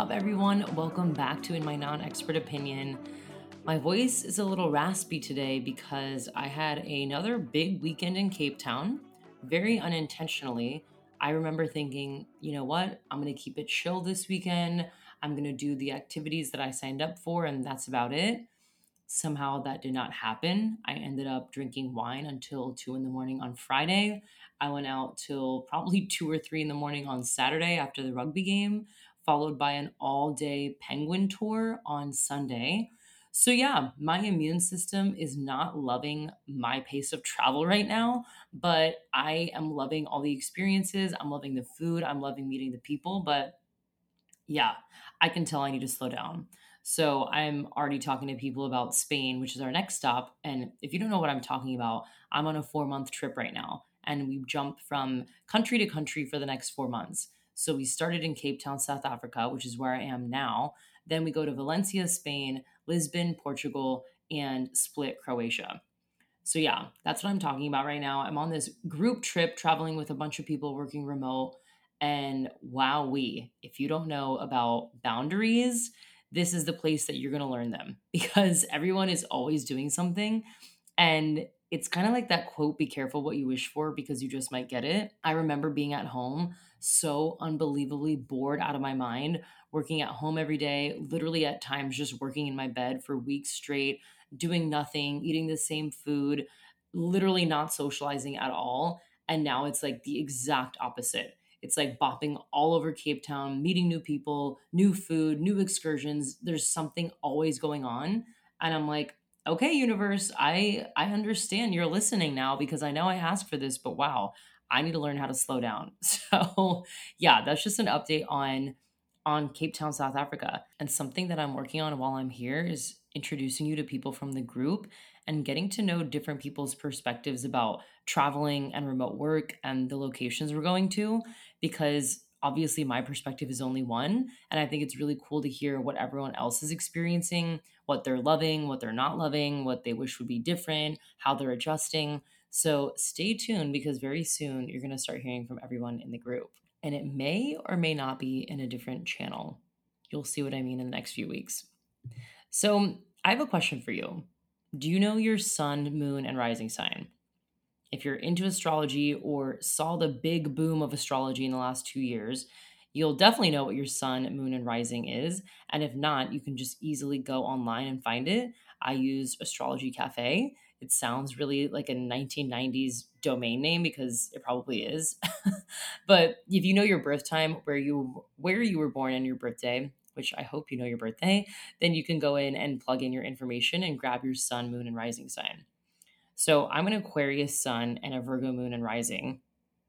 Up, everyone? Welcome back to In My Non Expert Opinion. My voice is a little raspy today because I had another big weekend in Cape Town, very unintentionally. I remember thinking, you know what? I'm going to keep it chill this weekend. I'm going to do the activities that I signed up for, and that's about it. Somehow that did not happen. I ended up drinking wine until two in the morning on Friday. I went out till probably two or three in the morning on Saturday after the rugby game, followed by an all day penguin tour on Sunday. So, yeah, my immune system is not loving my pace of travel right now, but I am loving all the experiences. I'm loving the food. I'm loving meeting the people. But yeah, I can tell I need to slow down. So, I'm already talking to people about Spain, which is our next stop. And if you don't know what I'm talking about, I'm on a four month trip right now. And we jump from country to country for the next four months. So, we started in Cape Town, South Africa, which is where I am now. Then we go to Valencia, Spain, Lisbon, Portugal, and Split, Croatia. So, yeah, that's what I'm talking about right now. I'm on this group trip traveling with a bunch of people working remote. And wow, we, if you don't know about boundaries, this is the place that you're going to learn them because everyone is always doing something. And it's kind of like that quote be careful what you wish for because you just might get it. I remember being at home so unbelievably bored out of my mind, working at home every day, literally at times just working in my bed for weeks straight, doing nothing, eating the same food, literally not socializing at all. And now it's like the exact opposite. It's like bopping all over Cape Town, meeting new people, new food, new excursions. There's something always going on. And I'm like, okay, universe, I I understand you're listening now because I know I asked for this, but wow, I need to learn how to slow down. So, yeah, that's just an update on on Cape Town, South Africa. And something that I'm working on while I'm here is introducing you to people from the group and getting to know different people's perspectives about traveling and remote work and the locations we're going to because obviously my perspective is only one and i think it's really cool to hear what everyone else is experiencing what they're loving what they're not loving what they wish would be different how they're adjusting so stay tuned because very soon you're going to start hearing from everyone in the group and it may or may not be in a different channel you'll see what i mean in the next few weeks so i have a question for you do you know your sun moon and rising sign if you're into astrology or saw the big boom of astrology in the last two years, you'll definitely know what your sun, moon, and rising is. And if not, you can just easily go online and find it. I use Astrology Cafe. It sounds really like a 1990s domain name because it probably is. but if you know your birth time, where you where you were born and your birthday, which I hope you know your birthday, then you can go in and plug in your information and grab your sun, moon, and rising sign. So I'm an Aquarius sun and a Virgo moon and rising.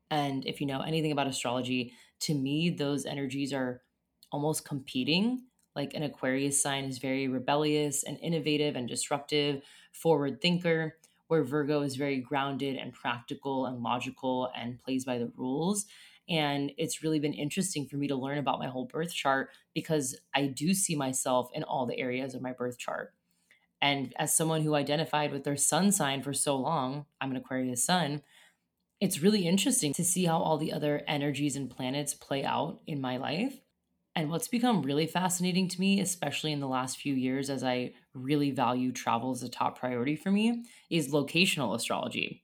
And if you know anything about astrology, to me, those energies are almost competing. Like an Aquarius sign is very rebellious and innovative and disruptive, forward thinker, where Virgo is very grounded and practical and logical and plays by the rules. And it's really been interesting for me to learn about my whole birth chart because I do see myself in all the areas of my birth chart. And as someone who identified with their sun sign for so long, I'm an Aquarius sun, it's really interesting to see how all the other energies and planets play out in my life. And what's become really fascinating to me, especially in the last few years as I really value travel as a top priority for me, is locational astrology.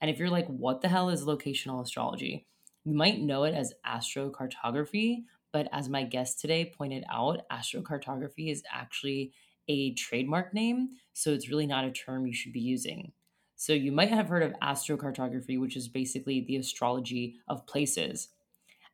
And if you're like, what the hell is locational astrology? You might know it as astrocartography, but as my guest today pointed out, astrocartography is actually a trademark name, so it's really not a term you should be using. So you might have heard of astrocartography, which is basically the astrology of places.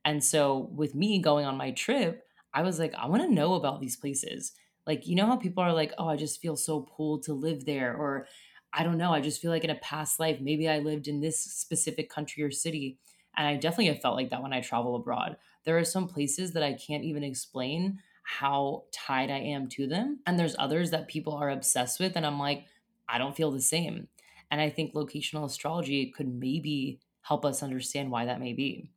And so with me going on my trip, I was like, I want to know about these places. Like, you know how people are like, oh, I just feel so pulled to live there, or I don't know, I just feel like in a past life, maybe I lived in this specific country or city. And I definitely have felt like that when I travel abroad. There are some places that I can't even explain how tied I am to them. And there's others that people are obsessed with. And I'm like, I don't feel the same. And I think locational astrology could maybe help us understand why that may be.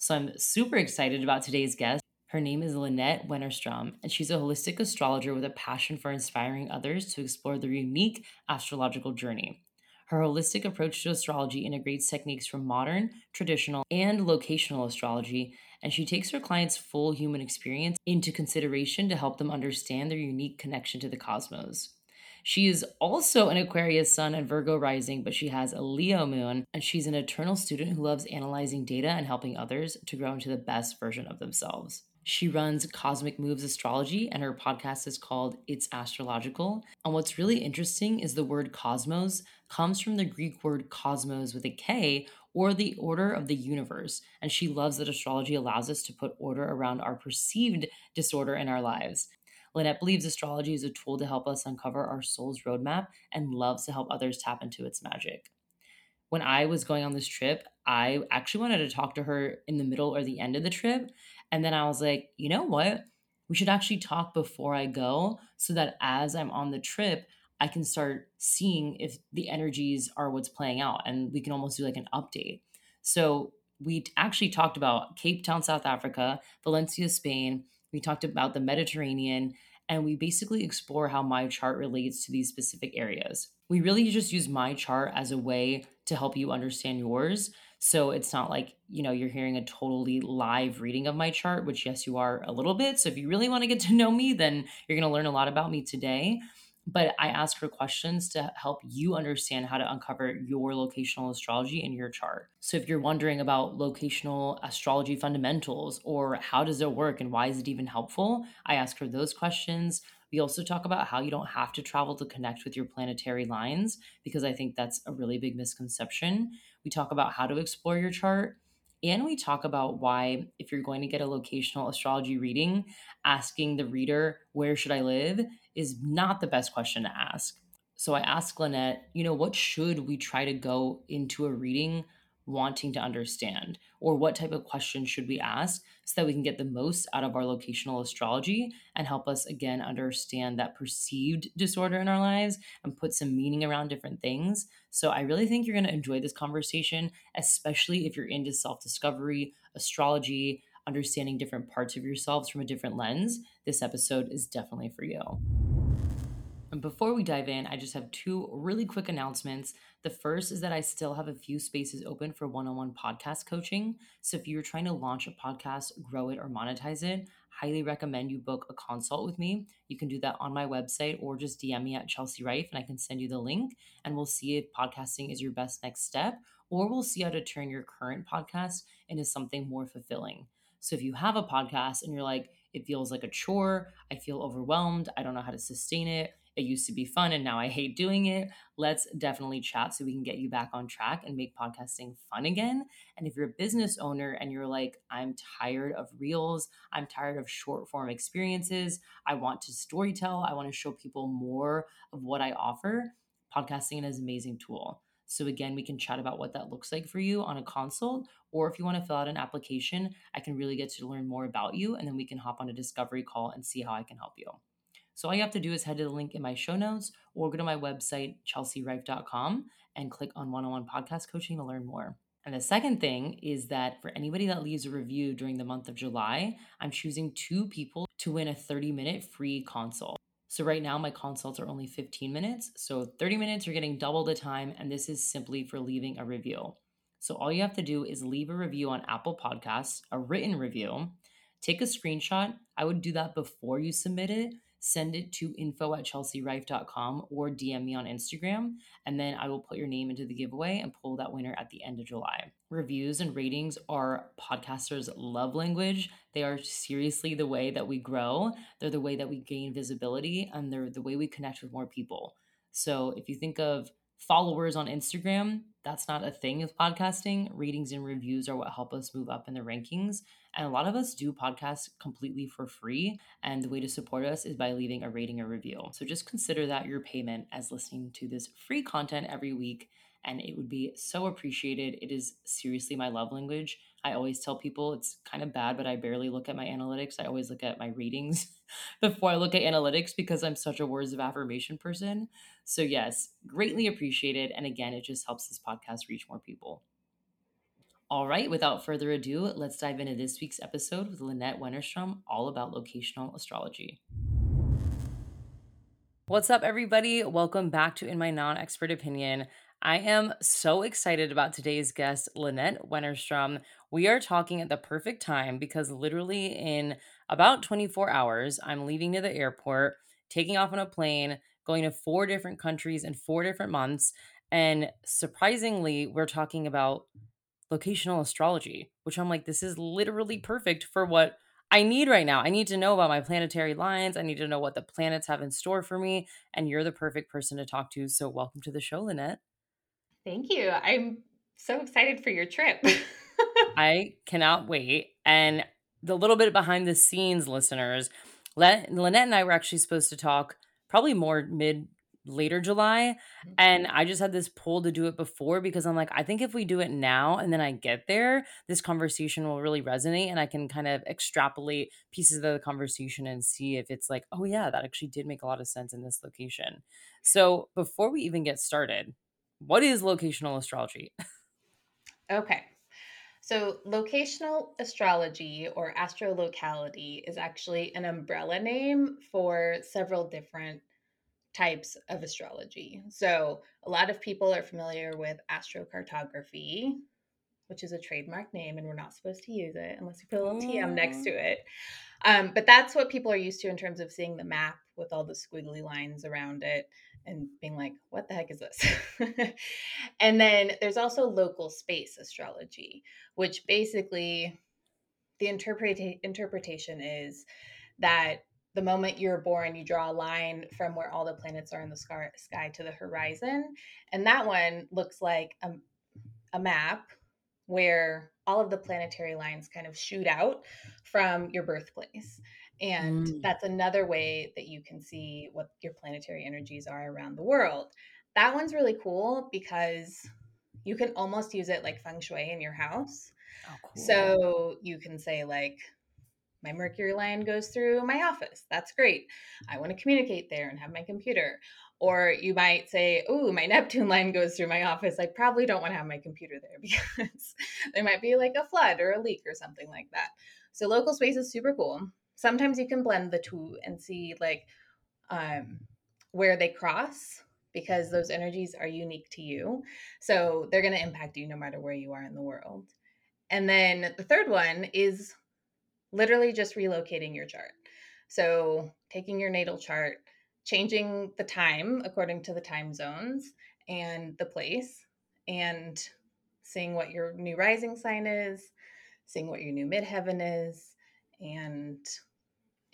So I'm super excited about today's guest. Her name is Lynette Wennerstrom, and she's a holistic astrologer with a passion for inspiring others to explore their unique astrological journey. Her holistic approach to astrology integrates techniques from modern, traditional, and locational astrology, and she takes her clients' full human experience into consideration to help them understand their unique connection to the cosmos. She is also an Aquarius sun and Virgo rising, but she has a Leo moon, and she's an eternal student who loves analyzing data and helping others to grow into the best version of themselves. She runs Cosmic Moves Astrology, and her podcast is called It's Astrological. And what's really interesting is the word cosmos comes from the Greek word cosmos with a K, or the order of the universe. And she loves that astrology allows us to put order around our perceived disorder in our lives. Lynette believes astrology is a tool to help us uncover our soul's roadmap and loves to help others tap into its magic. When I was going on this trip, I actually wanted to talk to her in the middle or the end of the trip and then I was like, you know what? We should actually talk before I go so that as I'm on the trip, I can start seeing if the energies are what's playing out and we can almost do like an update. So we actually talked about Cape Town, South Africa, Valencia, Spain. We talked about the Mediterranean, and we basically explore how my chart relates to these specific areas. We really just use my chart as a way to help you understand yours so it's not like, you know, you're hearing a totally live reading of my chart, which, yes, you are a little bit. So if you really want to get to know me, then you're going to learn a lot about me today. But I ask for questions to help you understand how to uncover your locational astrology in your chart. So if you're wondering about locational astrology fundamentals or how does it work and why is it even helpful, I ask for those questions. We also talk about how you don't have to travel to connect with your planetary lines because I think that's a really big misconception. We talk about how to explore your chart. And we talk about why, if you're going to get a locational astrology reading, asking the reader, Where should I live? Is not the best question to ask. So I asked Lynette, you know, what should we try to go into a reading wanting to understand? Or what type of questions should we ask so that we can get the most out of our locational astrology and help us again understand that perceived disorder in our lives and put some meaning around different things? So I really think you're going to enjoy this conversation, especially if you're into self discovery, astrology, understanding different parts of yourselves from a different lens. This episode is definitely for you. And before we dive in, I just have two really quick announcements. The first is that I still have a few spaces open for one on one podcast coaching. So if you're trying to launch a podcast, grow it, or monetize it, highly recommend you book a consult with me. You can do that on my website or just DM me at Chelsea Rife and I can send you the link and we'll see if podcasting is your best next step or we'll see how to turn your current podcast into something more fulfilling. So if you have a podcast and you're like, it feels like a chore, I feel overwhelmed, I don't know how to sustain it, it used to be fun and now I hate doing it. Let's definitely chat so we can get you back on track and make podcasting fun again. And if you're a business owner and you're like, I'm tired of reels, I'm tired of short form experiences, I want to storytell, I want to show people more of what I offer, podcasting is an amazing tool. So, again, we can chat about what that looks like for you on a consult. Or if you want to fill out an application, I can really get to learn more about you. And then we can hop on a discovery call and see how I can help you. So all you have to do is head to the link in my show notes or go to my website, chelsearife.com, and click on one on one podcast coaching to learn more. And the second thing is that for anybody that leaves a review during the month of July, I'm choosing two people to win a 30 minute free consult. So right now, my consults are only 15 minutes. So 30 minutes, you're getting double the time. And this is simply for leaving a review. So all you have to do is leave a review on Apple Podcasts, a written review. Take a screenshot. I would do that before you submit it send it to info at chelsearife.com or DM me on Instagram, and then I will put your name into the giveaway and pull that winner at the end of July. Reviews and ratings are podcasters' love language. They are seriously the way that we grow, they're the way that we gain visibility, and they're the way we connect with more people. So if you think of followers on Instagram, that's not a thing with podcasting. Ratings and reviews are what help us move up in the rankings. And a lot of us do podcasts completely for free. And the way to support us is by leaving a rating or review. So just consider that your payment as listening to this free content every week. And it would be so appreciated. It is seriously my love language. I always tell people it's kind of bad, but I barely look at my analytics. I always look at my ratings before I look at analytics because I'm such a words of affirmation person. So, yes, greatly appreciated. And again, it just helps this podcast reach more people. All right, without further ado, let's dive into this week's episode with Lynette Wennerstrom, all about locational astrology. What's up, everybody? Welcome back to In My Non Expert Opinion. I am so excited about today's guest, Lynette Wennerstrom. We are talking at the perfect time because literally in about 24 hours, I'm leaving to the airport, taking off on a plane, going to four different countries in four different months. And surprisingly, we're talking about locational astrology, which I'm like, this is literally perfect for what I need right now. I need to know about my planetary lines. I need to know what the planets have in store for me. And you're the perfect person to talk to. So, welcome to the show, Lynette. Thank you. I'm so excited for your trip. I cannot wait. And the little bit behind the scenes, listeners, Lynette and I were actually supposed to talk probably more mid later July. Mm-hmm. And I just had this pull to do it before because I'm like, I think if we do it now and then I get there, this conversation will really resonate and I can kind of extrapolate pieces of the conversation and see if it's like, oh, yeah, that actually did make a lot of sense in this location. So before we even get started, what is locational astrology? okay. So, locational astrology or astrolocality is actually an umbrella name for several different types of astrology. So, a lot of people are familiar with astrocartography, which is a trademark name, and we're not supposed to use it unless you put a little TM next to it. Um, but that's what people are used to in terms of seeing the map with all the squiggly lines around it and being like, what the heck is this? and then there's also local space astrology, which basically the interpreta- interpretation is that the moment you're born, you draw a line from where all the planets are in the sky, to the horizon. And that one looks like a, a map where all of the planetary lines kind of shoot out from your birthplace. And mm. that's another way that you can see what your planetary energies are around the world. That one's really cool because you can almost use it like feng shui in your house. Oh, cool. So you can say, like, my Mercury line goes through my office. That's great. I want to communicate there and have my computer. Or you might say, oh, my Neptune line goes through my office. I probably don't want to have my computer there because there might be like a flood or a leak or something like that. So local space is super cool. Sometimes you can blend the two and see like um, where they cross because those energies are unique to you. So they're going to impact you no matter where you are in the world. And then the third one is literally just relocating your chart. So, taking your natal chart, changing the time according to the time zones and the place, and seeing what your new rising sign is, seeing what your new midheaven is, and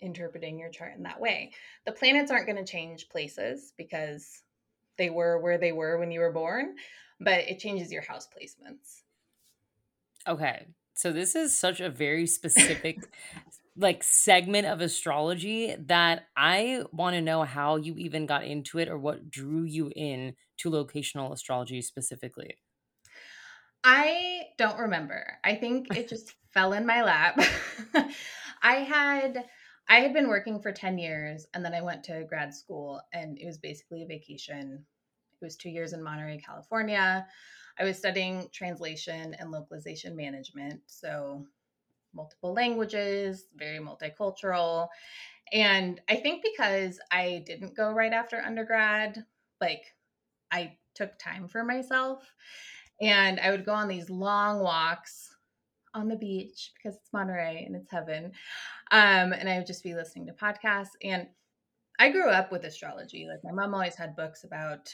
interpreting your chart in that way. The planets aren't going to change places because they were where they were when you were born, but it changes your house placements. Okay. So this is such a very specific like segment of astrology that I want to know how you even got into it or what drew you in to locational astrology specifically. I don't remember. I think it just fell in my lap. I had I had been working for 10 years and then I went to grad school and it was basically a vacation. It was 2 years in Monterey, California. I was studying translation and localization management. So, multiple languages, very multicultural. And I think because I didn't go right after undergrad, like I took time for myself and I would go on these long walks on the beach because it's Monterey and it's heaven. Um, and I would just be listening to podcasts. And I grew up with astrology. Like my mom always had books about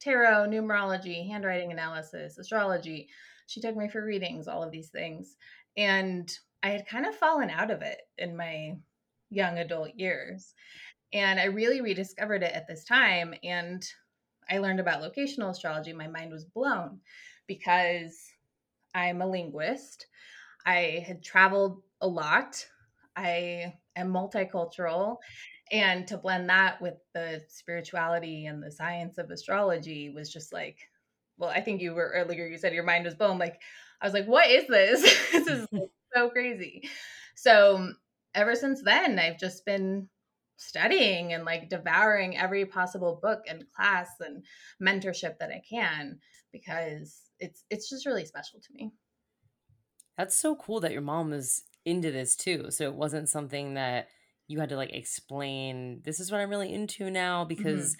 tarot, numerology, handwriting analysis, astrology. She took me for readings, all of these things. And I had kind of fallen out of it in my young adult years. And I really rediscovered it at this time. And I learned about locational astrology. My mind was blown because I'm a linguist. I had traveled a lot. I am multicultural and to blend that with the spirituality and the science of astrology was just like well i think you were earlier you said your mind was blown like i was like what is this this is mm-hmm. so crazy so ever since then i've just been studying and like devouring every possible book and class and mentorship that i can because it's it's just really special to me that's so cool that your mom was into this too so it wasn't something that you had to like explain this is what I'm really into now Mhm. because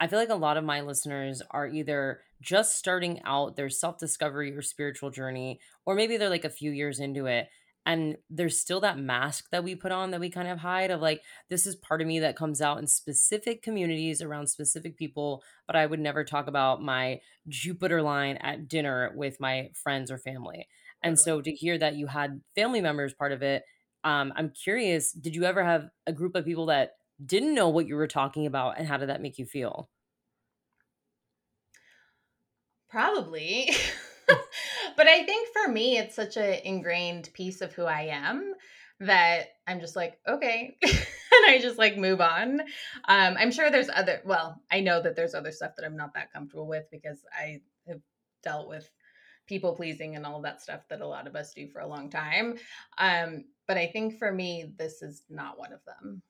I feel like a lot of my listeners are either just starting out their self discovery or spiritual journey, or maybe they're like a few years into it. And there's still that mask that we put on that we kind of hide of like, this is part of me that comes out in specific communities around specific people, but I would never talk about my Jupiter line at dinner with my friends or family. And so to hear that you had family members part of it, um, I'm curious, did you ever have a group of people that didn't know what you were talking about and how did that make you feel? Probably. but I think for me, it's such an ingrained piece of who I am that I'm just like, okay. and I just like move on. Um, I'm sure there's other, well, I know that there's other stuff that I'm not that comfortable with because I have dealt with people pleasing and all that stuff that a lot of us do for a long time. Um, but I think for me, this is not one of them.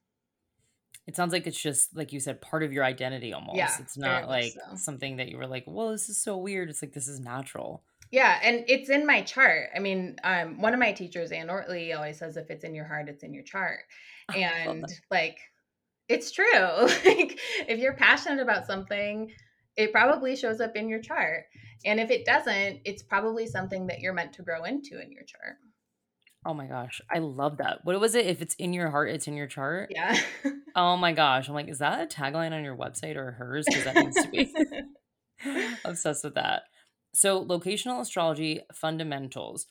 It sounds like it's just like you said, part of your identity Yeah, almost. It's not like so. something that you were like, well, this is so weird. It's like this is natural. Yeah, and it's in my chart. I mean, um, one of my teachers, Anne Ortelee, always says if it's in your heart, it's in your chart. And like, it's true. like, if you're passionate about something, it probably shows up in your chart. And if it doesn't, it's probably something that you're meant to grow into in your chart. Oh my gosh. I love that. What was it? If it's in your heart, it's in your chart. Yeah. Oh my gosh. I'm like, is that a tagline on your website or hers? Because that needs to be obsessed with that. So, locational astrology fundamentals.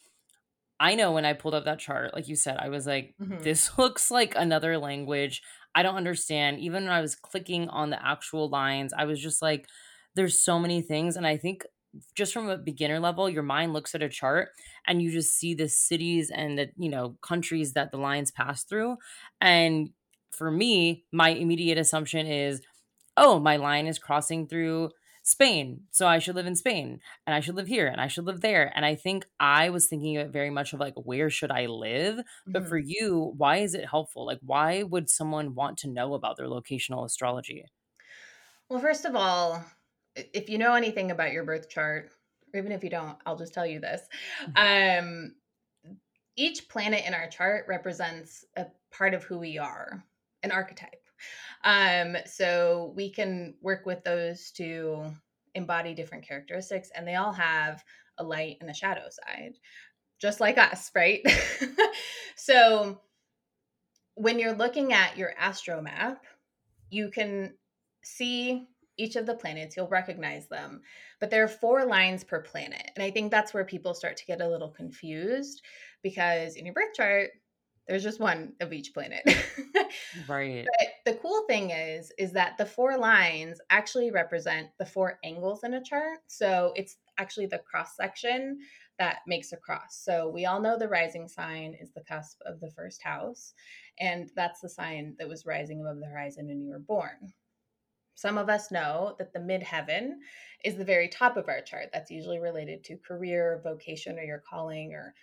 I know when I pulled up that chart, like you said, I was like, Mhm. this looks like another language. I don't understand. Even when I was clicking on the actual lines, I was just like, there's so many things. And I think just from a beginner level, your mind looks at a chart and you just see the cities and the, you know, countries that the lines pass through. And for me, my immediate assumption is, oh, my line is crossing through Spain. So I should live in Spain and I should live here and I should live there. And I think I was thinking of it very much of like, where should I live? But for Mhm. you, why is it helpful? Like, why would someone want to know about their locational astrology? Well, first of all, if you know anything about your birth chart, or even if you don't, I'll just tell you this. Um, each planet in our chart represents a part of who we are, an archetype. Um, so we can work with those to embody different characteristics, and they all have a light and a shadow side, just like us, right? so when you're looking at your astro map, you can see each of the planets, you'll recognize them, but there are four lines per planet. And I think that's where people start to get a little confused because in your birth chart, there's just one of each planet. Right. But the cool thing is, is that the four lines actually represent the four angles in a chart. So it's actually the cross section that makes a cross. So we all know the rising sign is the cusp of the first house, and that's the sign that was rising above the horizon when you were born. Some of us know that the midheaven is the very top of our chart. That's usually related to career, vocation, or your calling, or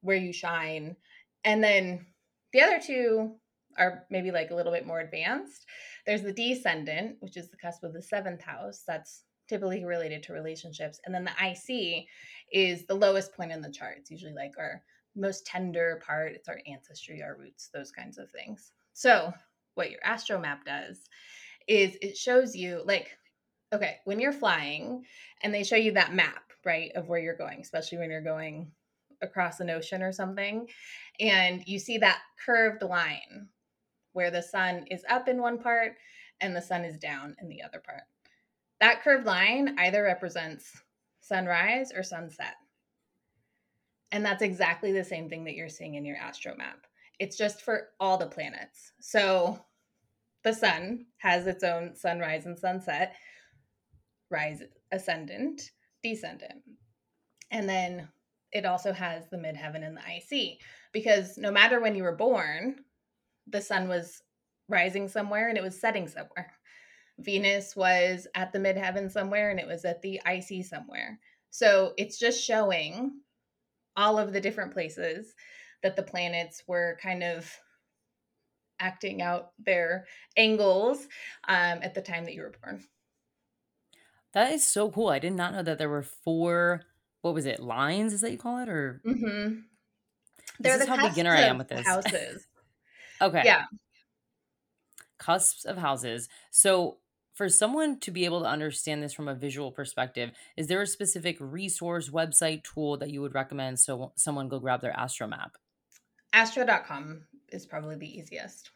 where you shine. And then the other two are maybe like a little bit more advanced. There's the descendant, which is the cusp of the seventh house. That's typically related to relationships. And then the IC is the lowest point in the chart. It's usually like our most tender part. It's our ancestry, our roots, those kinds of things. So, what your astro map does is it shows you, like, okay, when you're flying and they show you that map, right, of where you're going, especially when you're going across an ocean or something, and you see that curved line where the sun is up in one part and the sun is down in the other part. That curved line either represents sunrise or sunset. And that's exactly the same thing that you're seeing in your astro map. It's just for all the planets. So the sun has its own sunrise and sunset, rise ascendant, descendant. And then it also has the midheaven and the IC because no matter when you were born, the sun was rising somewhere and it was setting somewhere. Venus was at the midheaven somewhere and it was at the IC somewhere. So it's just showing all of the different places that the planets were kind of acting out their angles um, at the time that you were born. That is so cool. I did not know that there were four, what was it, lines, is that you call it? Or Mm-hmm. this is how beginner I am with this. houses. okay. Yeah. cusps of houses. So, for someone to be able to understand this from a visual perspective, is there a specific resource, website, tool that you would recommend so someone go grab their astro map? Astro.com is probably the easiest.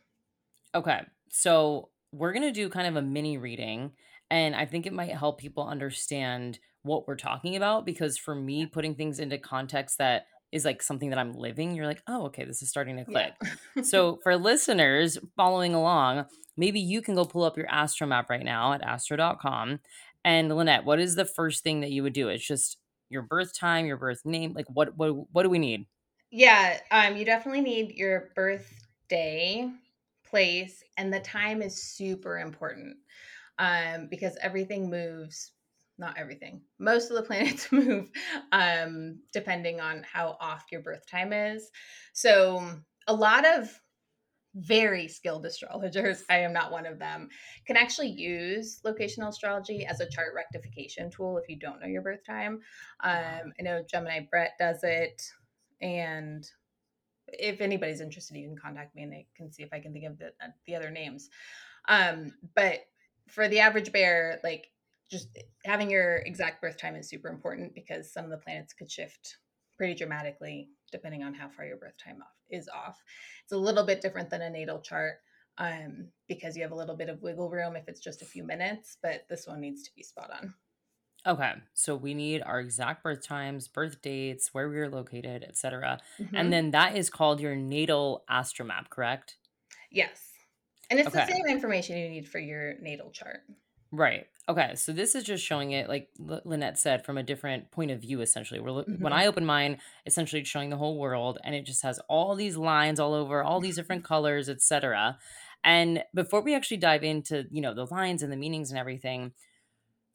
Okay. So, we're going to do kind of a mini reading, and I think it might help people understand what we're talking about because for me, putting things into context that is like something that I'm living, you're like, oh, okay, this is starting to click. Yeah. so, for listeners following along, maybe you can go pull up your Astro map right now at astro.com. And Lynette, what is the first thing that you would do? It's just your birth time, your birth name. Like, what what what do we need? Yeah, um, you definitely need your birthday, place, and the time is super important um, because everything moves not everything. Most of the planets move um, depending on how off your birth time is. So, a lot of very skilled astrologers, I am not one of them, can actually use locational astrology as a chart rectification tool if you don't know your birth time. Um, I know Gemini Brett does it. And if anybody's interested, you can contact me and I can see if I can think of the, uh, the other names. Um, but for the average bear, like just having your exact birth time is super important because some of the planets could shift pretty dramatically depending on how far your birth time off is off. It's a little bit different than a natal chart um, because you have a little bit of wiggle room if it's just a few minutes, but this one needs to be spot on. Okay, so we need our exact birth times, birth dates, where we are located, etc. Mm-hmm. And then that is called your natal astromap, correct? Yes. And it's okay. the same information you need for your natal chart. Right. Okay. So this is just showing it, like L- Lynette said, from a different point of view. Essentially, We're, mm-hmm. when I open mine, essentially it's showing the whole world, and it just has all these lines all over, all these different colors, etc. And before we actually dive into, you know, the lines and the meanings and everything,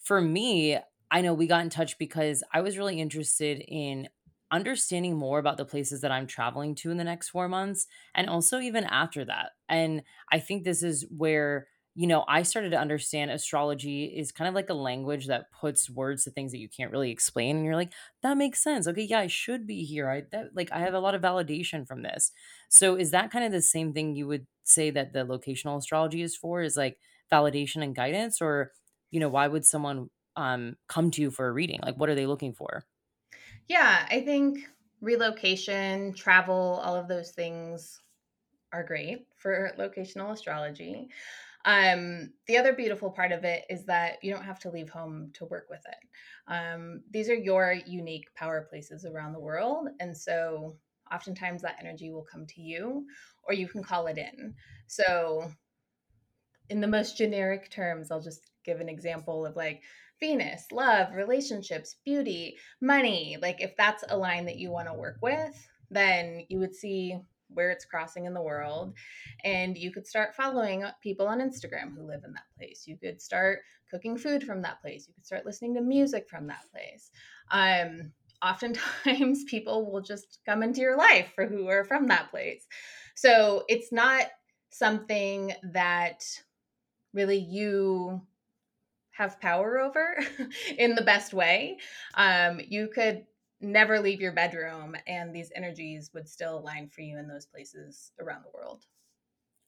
for me, I know we got in touch because I was really interested in understanding more about the places that I'm traveling to in the next four months, and also even after that. And I think this is where you know, I started to understand astrology is kind of like a language that puts words to things that you can't really explain. And you're like, that makes sense. Okay, yeah, I should be here. I that like I have a lot of validation from this. So is that kind of the same thing you would say that the locational astrology is for? Is like validation and guidance? Or, you know, why would someone um come to you for a reading? Like what are they looking for? Yeah, I think relocation, travel, all of those things are great for locational astrology. Um, the other beautiful part of it is that you don't have to leave home to work with it. Um, these are your unique power places around the world. And so oftentimes that energy will come to you or you can call it in. So, in the most generic terms, I'll just give an example of like Venus, love, relationships, beauty, money. Like, if that's a line that you want to work with, then you would see where it's crossing in the world. And you could start following people on Instagram who live in that place. You could start cooking food from that place. You could start listening to music from that place. Um, oftentimes, people will just come into your life for who are from that place. So it's not something that really you have power over in the best way. Um, you could never leave your bedroom and these energies would still align for you in those places around the world.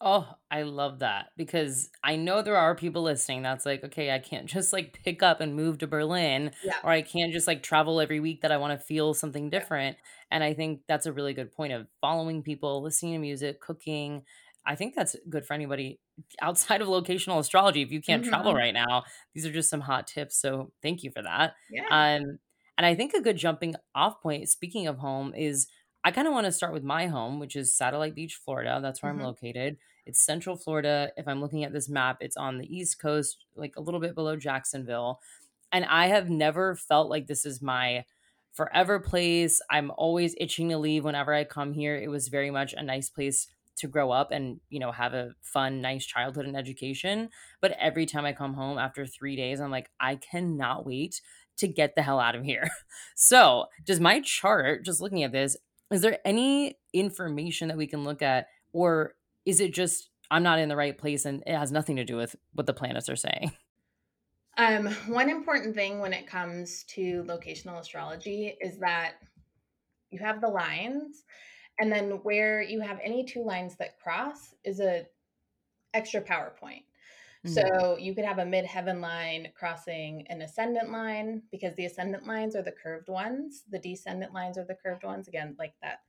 Oh, I love that because I know there are people listening that's like, okay, I can't just like pick up and move to Berlin yeah. or I can't just like travel every week that I want to feel something different. And I think that's a really good point of following people, listening to music, cooking. I think that's good for anybody outside of locational astrology. If you can't mm-hmm. travel right now, these are just some hot tips. So thank you for that. Yeah. Um, and I think a good jumping off point, speaking of home, is I kind of want to start with my home, which is Satellite Beach, Florida. That's where mm-hmm. I'm located. It's Central Florida. If I'm looking at this map, it's on the East Coast, like a little bit below Jacksonville. And I have never felt like this is my forever place. I'm always itching to leave whenever I come here. It was very much a nice place to grow up and you know have a fun nice childhood and education but every time i come home after 3 days i'm like i cannot wait to get the hell out of here. So, does my chart, just looking at this, is there any information that we can look at, or is it just I'm not in the right place and it has nothing to do with what the planets are saying? Um, one important thing when it comes to locational astrology is that you have the lines, and then where you have any two lines that cross is a extra power point. Mm-hmm. So you could have a midheaven line crossing an ascendant line because the ascendant lines are the curved ones. The descendant lines are the curved ones. Again, like that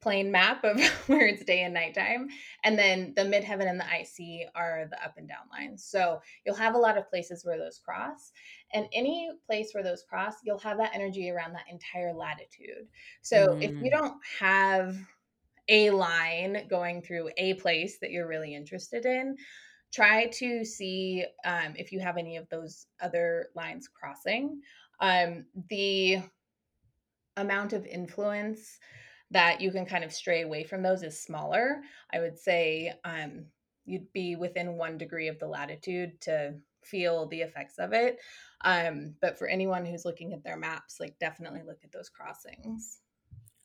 plane map of where it's day and nighttime. And then the midheaven and the IC are the up and down lines. So you'll have a lot of places where those cross. And any place where those cross, you'll have that energy around that entire latitude. So mm. if you mm. don't have a line going through a place that you're really interested in, try to see um, if you have any of those other lines crossing. Um, the amount of influence that you can kind of stray away from those is smaller. I would say um, you'd be within one degree of the latitude to feel the effects of it. Um, but for anyone who's looking at their maps, like definitely look at those crossings.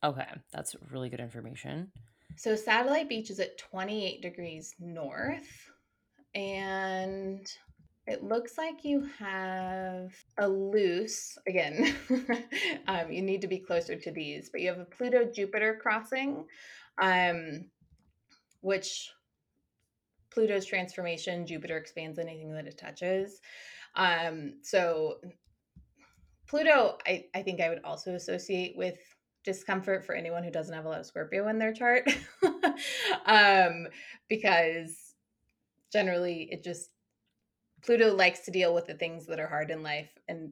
Okay, that's really good information. So Satellite Beach is at 28 degrees north and it looks like you have a loose again um, you need to be closer to these but you have a pluto jupiter crossing um, which pluto's transformation jupiter expands anything that it touches. Um, so pluto I, I think i would also associate with discomfort for anyone who doesn't have a lot of scorpio in their chart um, because generally it just Pluto likes to deal with the things that are hard in life and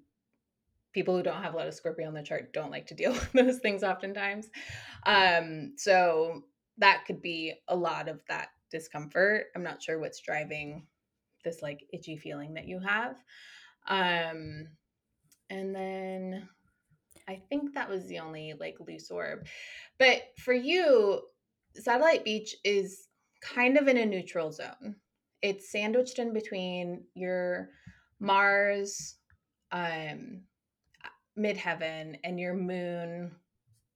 people who don't have a lot of Scorpio on their chart don't like to deal with those things oftentimes. Um, so that could be a lot of that discomfort. I'm not sure what's driving this like itchy feeling that you have. Um, and then I think that was the only like loose orb. But for you, Satellite Beach is kind of in a neutral zone it's sandwiched in between your Mars um midheaven and your moon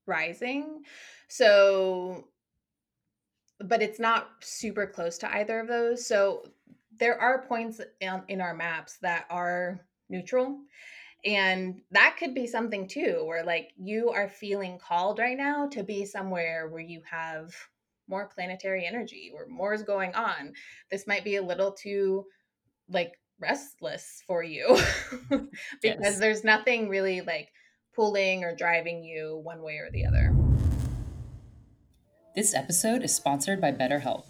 rising. So but it's not super close to either of those. So there are points in, in our maps that are neutral and that could be something too where like you are feeling called right now to be somewhere where you have more planetary energy or more is going on. This might be a little too like restless for you because yes. there's nothing really like pulling or driving you one way or the other. This episode is sponsored by BetterHelp.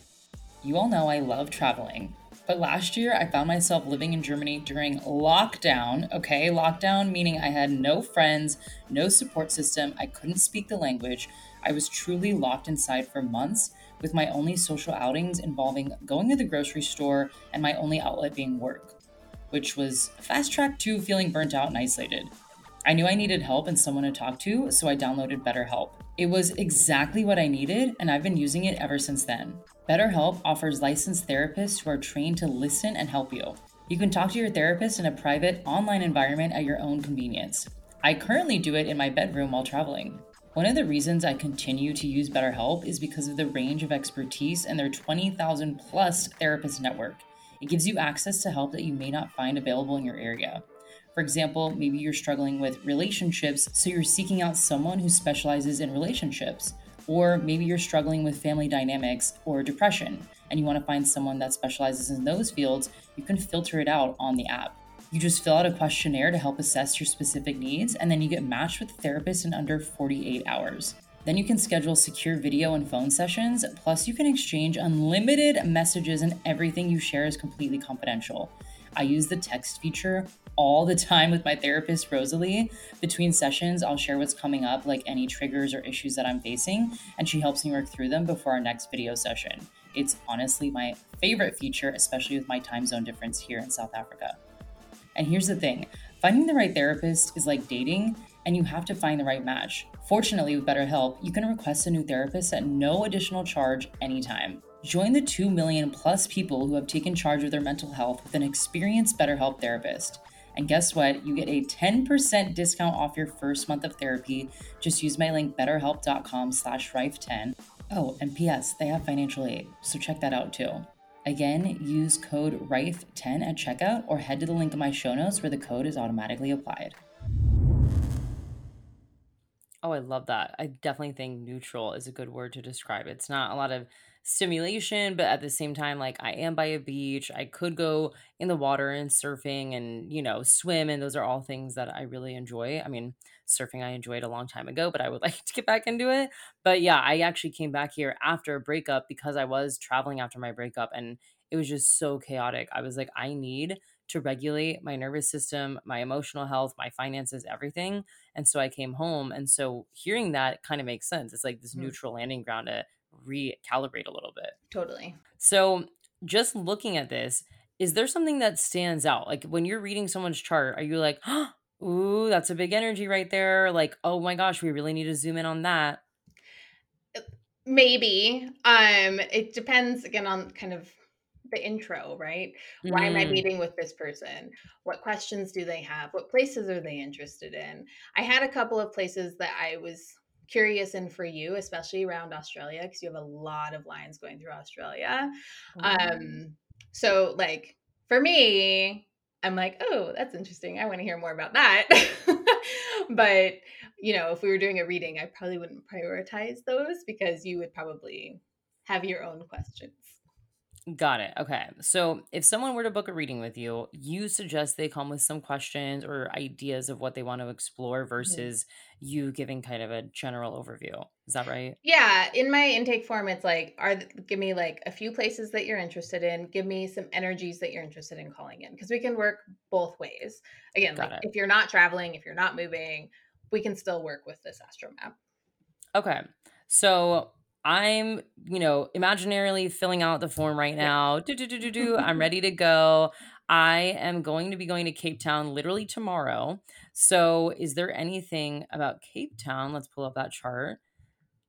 You all know I love traveling, but last year I found myself living in Germany during lockdown. Okay, lockdown meaning I had no friends, no support system, I couldn't speak the language. I was truly locked inside for months, with my only social outings involving going to the grocery store and my only outlet being work, which was fast track to feeling burnt out and isolated. I knew I needed help and someone to talk to, so I downloaded BetterHelp. It was exactly what I needed, and I've been using it ever since then. BetterHelp offers licensed therapists who are trained to listen and help you. You can talk to your therapist in a private, online environment at your own convenience. I currently do it in my bedroom while traveling. One of the reasons I continue to use BetterHelp is because of the range of expertise and their 20,000 plus therapist network. It gives you access to help that you may not find available in your area. For example, maybe you're struggling with relationships, so you're seeking out someone who specializes in relationships. Or maybe you're struggling with family dynamics or depression, and you want to find someone that specializes in those fields, you can filter it out on the app. You just fill out a questionnaire to help assess your specific needs, and then you get matched with a therapist in under 48 hours. Then you can schedule secure video and phone sessions, plus, you can exchange unlimited messages, and everything you share is completely confidential. I use the text feature all the time with my therapist, Rosalie. Between sessions, I'll share what's coming up, like any triggers or issues that I'm facing, and she helps me work through them before our next video session. It's honestly my favorite feature, especially with my time zone difference here in South Africa. And here's the thing finding the right therapist is like dating, and you have to find the right match. Fortunately, with BetterHelp, you can request a new therapist at no additional charge anytime. Join the 2 million plus people who have taken charge of their mental health with an experienced BetterHelp therapist. And guess what? You get a 10% discount off your first month of therapy. Just use my link betterhelp.com slash rife10. Oh, and P.S. They have financial aid, so check that out too. Again, use code RIFE10 at checkout or head to the link in my show notes where the code is automatically applied. Oh, I love that. I definitely think neutral is a good word to describe it. It's not a lot of stimulation, but at the same time, like I am by a beach. I could go in the water and surfing and, you know, swim. And those are all things that I really enjoy. I mean, surfing I enjoyed a long time ago, but I would like to get back into it. But yeah, I actually came back here after a breakup because I was traveling after my breakup and it was just so chaotic. I was like, I need to regulate my nervous system, my emotional health, my finances, everything. And so I came home. And so hearing that kind of makes sense. It's like this mm-hmm. neutral landing ground to recalibrate a little bit. Totally. So just looking at this, is there something that stands out? Like when you're reading someone's chart, are you like, oh, ooh, that's a big energy right there? Like, oh my gosh, we really need to zoom in on that. Maybe. Um, it depends again on kind of the intro, right? Mm. Why am I mm. meeting with this person? What questions do they have? What places are they interested in? I had a couple of places that I was curious in for you, especially around Australia, because you have a lot of lines going through Australia. Mm. Um, so like for me, I'm like, oh, that's interesting. I want to hear more about that. but you know, if we were doing a reading, I probably wouldn't prioritize those because you would probably have your own questions. Got it. Okay. So if someone were to book a reading with you, you suggest they come with some questions or ideas of what they want to explore mm-hmm. versus you giving kind of a general overview. Is that right? Yeah. In my intake form, it's like, are give me like a few places that you're interested in. Give me some energies that you're interested in calling in because we can work both ways. Again, like if you're not traveling, if you're not moving, we can still work with this astro map. Okay. So I'm, you know, imaginarily filling out the form right now. Do, do, do, do, do. I'm ready to go. I am going to be going to Cape Town literally tomorrow. So, is there anything about Cape Town? Let's pull up that chart.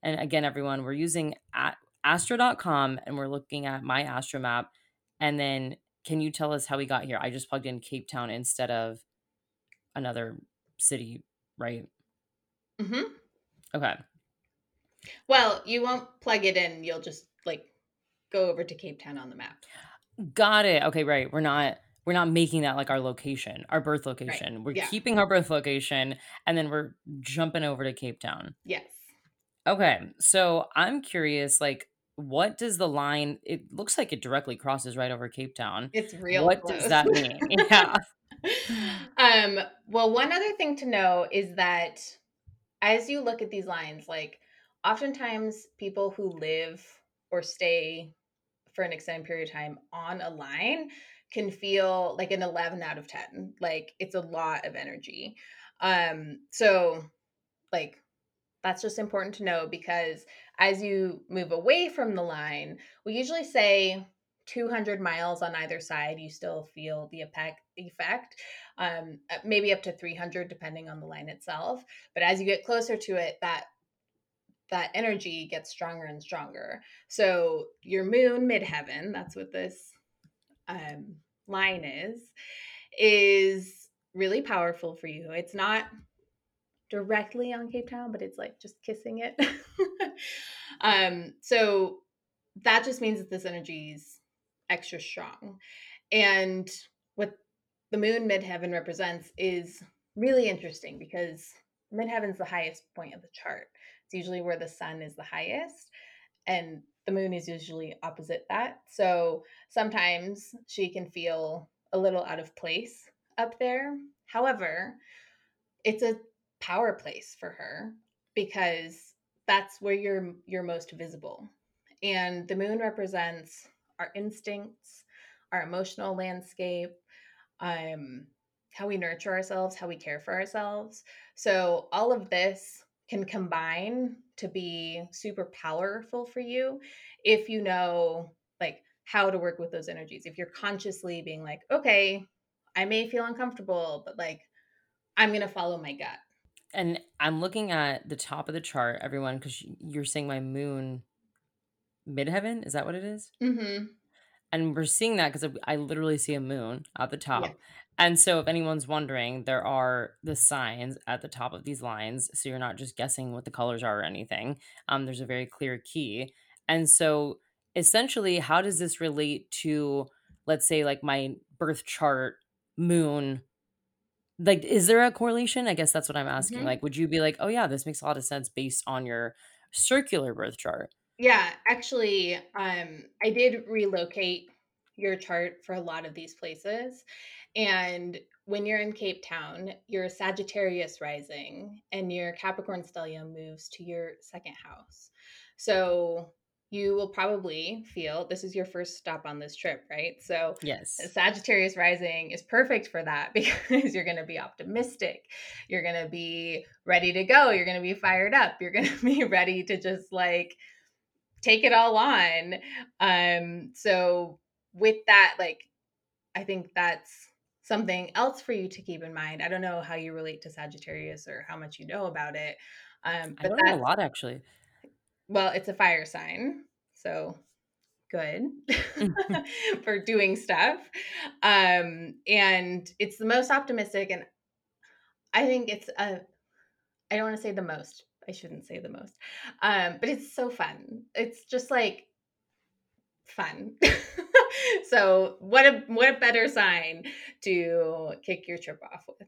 And again, everyone, we're using at astro.com and we're looking at my astro map. And then, can you tell us how we got here? I just plugged in Cape Town instead of another city, right? Mm-hmm. Okay. Well, you won't plug it in. You'll just like go over to Cape Town on the map. Got it. Okay, right. We're not we're not making that like our location, our birth location. Right. We're yeah. keeping our birth location and then we're jumping over to Cape Town. Yes. Okay. So, I'm curious like what does the line it looks like it directly crosses right over Cape Town. It's real. What close. does that mean? yeah. um well, one other thing to know is that as you look at these lines like oftentimes people who live or stay for an extended period of time on a line can feel like an 11 out of 10 like it's a lot of energy. Um so like that's just important to know because as you move away from the line we usually say 200 miles on either side you still feel the effect effect um maybe up to 300 depending on the line itself. But as you get closer to it that that energy gets stronger and stronger. So your moon midheaven, that's what this um, line is, is really powerful for you. It's not directly on Cape Town, but it's like just kissing it. um, so that just means that this energy is extra strong. And what the moon midheaven represents is really interesting because midheaven's the highest point of the chart. It's usually where the sun is the highest, and the moon is usually opposite that. So sometimes she can feel a little out of place up there. However, it's a power place for her because that's where you're you're most visible. And the moon represents our instincts, our emotional landscape, um, how we nurture ourselves, how we care for ourselves. So all of this can combine to be super powerful for you if you know like how to work with those energies if you're consciously being like okay i may feel uncomfortable but like i'm going to follow my gut and i'm looking at the top of the chart everyone because you're saying my moon midheaven is that what it is? Mm-hmm. And we're seeing that because i literally see a moon at the top yeah. And so, if anyone's wondering, there are the signs at the top of these lines. So, you're not just guessing what the colors are or anything. Um, there's a very clear key. And so, essentially, how does this relate to, let's say, like my birth chart, moon? Like, is there a correlation? I guess that's what I'm asking. Mm-hmm. Like, would you be like, oh, yeah, this makes a lot of sense based on your circular birth chart? Yeah, actually, um, I did relocate your chart for a lot of these places. And when you're in Cape Town, your Sagittarius rising and your Capricorn stellium moves to your second house. So you will probably feel this is your first stop on this trip, right? So Yes. Sagittarius rising is perfect for that because you're going to be optimistic. You're going to be ready to go. You're going to be fired up. You're going to be ready to just like take it all on. Um, so with that, like, I think that's something else for you to keep in mind. I don't know how you relate to Sagittarius or how much you know about it. Um, I learned a lot actually. well, it's a fire sign. So good for doing stuff. Um, and it's the most optimistic. And I think it's a, I don't want to say the most. I shouldn't say the most. Um, but it's so fun. It's just like fun. so what a what a better sign to kick your trip off with.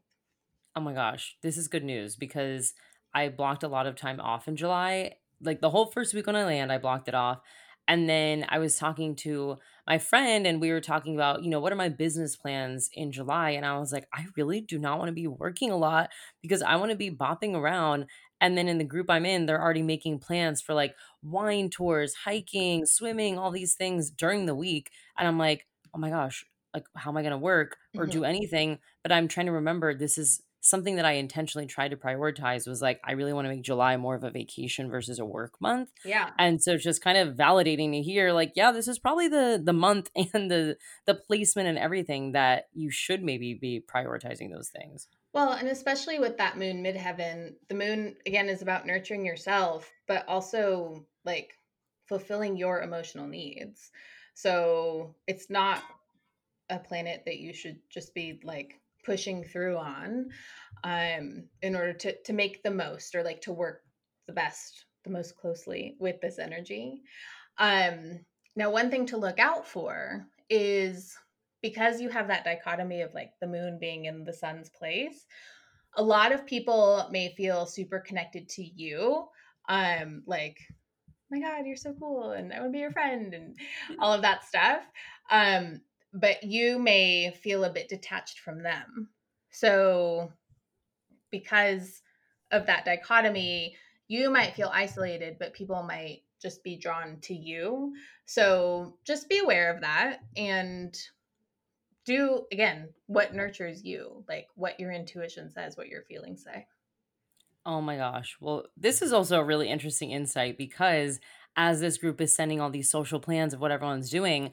Oh my gosh, this is good news because I blocked a lot of time off in July. Like the whole first week when I land, I blocked it off. And then I was talking to my friend and we were talking about, you know, what are my business plans in July? And I was like, I really do not want to be working a lot because I want to be bopping around. And then in the group I'm in, they're already making plans for like wine tours, hiking, swimming, all these things during the week. And I'm like, oh my gosh, like, how am I going to work or Mhm. do anything? But I'm trying to remember this is something that I intentionally tried to prioritize was like, I really want to make July more of a vacation versus a work month. Yeah. And so it's just kind of validating to hear like, yeah, this is probably the the month and the the placement and everything that you should maybe be prioritizing those things. Well, and especially with that moon midheaven, the moon again is about nurturing yourself, but also like fulfilling your emotional needs. So it's not a planet that you should just be like pushing through on um in order to to make the most or like to work the best the most closely with this energy. Um now one thing to look out for is because you have that dichotomy of like the moon being in the sun's place a lot of people may feel super connected to you um like my god you're so cool and i want to be your friend and all of that stuff. Um but you may feel a bit detached from them. So because of that dichotomy you might feel isolated but people might just be drawn to you. So just be aware of that and do again what nurtures you like what your intuition says what your feelings say. Oh my gosh. Well, this is also a really interesting insight because as this group is sending all these social plans of what everyone's doing,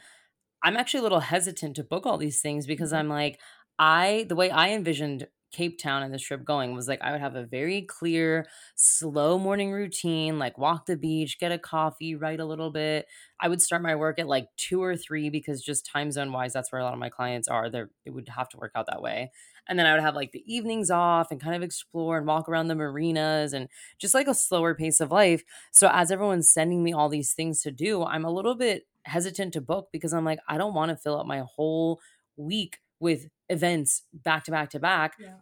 I'm actually a little hesitant to book all these things because Mhm. I'm like, I the way I envisioned Cape Town and this trip going was like I would have a very clear, slow morning routine, like walk the beach, get a coffee, write a little bit. I would start my work at like two or three because just time zone wise, that's where a lot of my clients are. There it would have to work out that way. And then I would have like the evenings off and kind of explore and walk around the marinas and just like a slower pace of life. So as everyone's sending me all these things to do, I'm a little bit hesitant to book because I'm like, I don't want to fill up my whole week with events back to back to back. yeah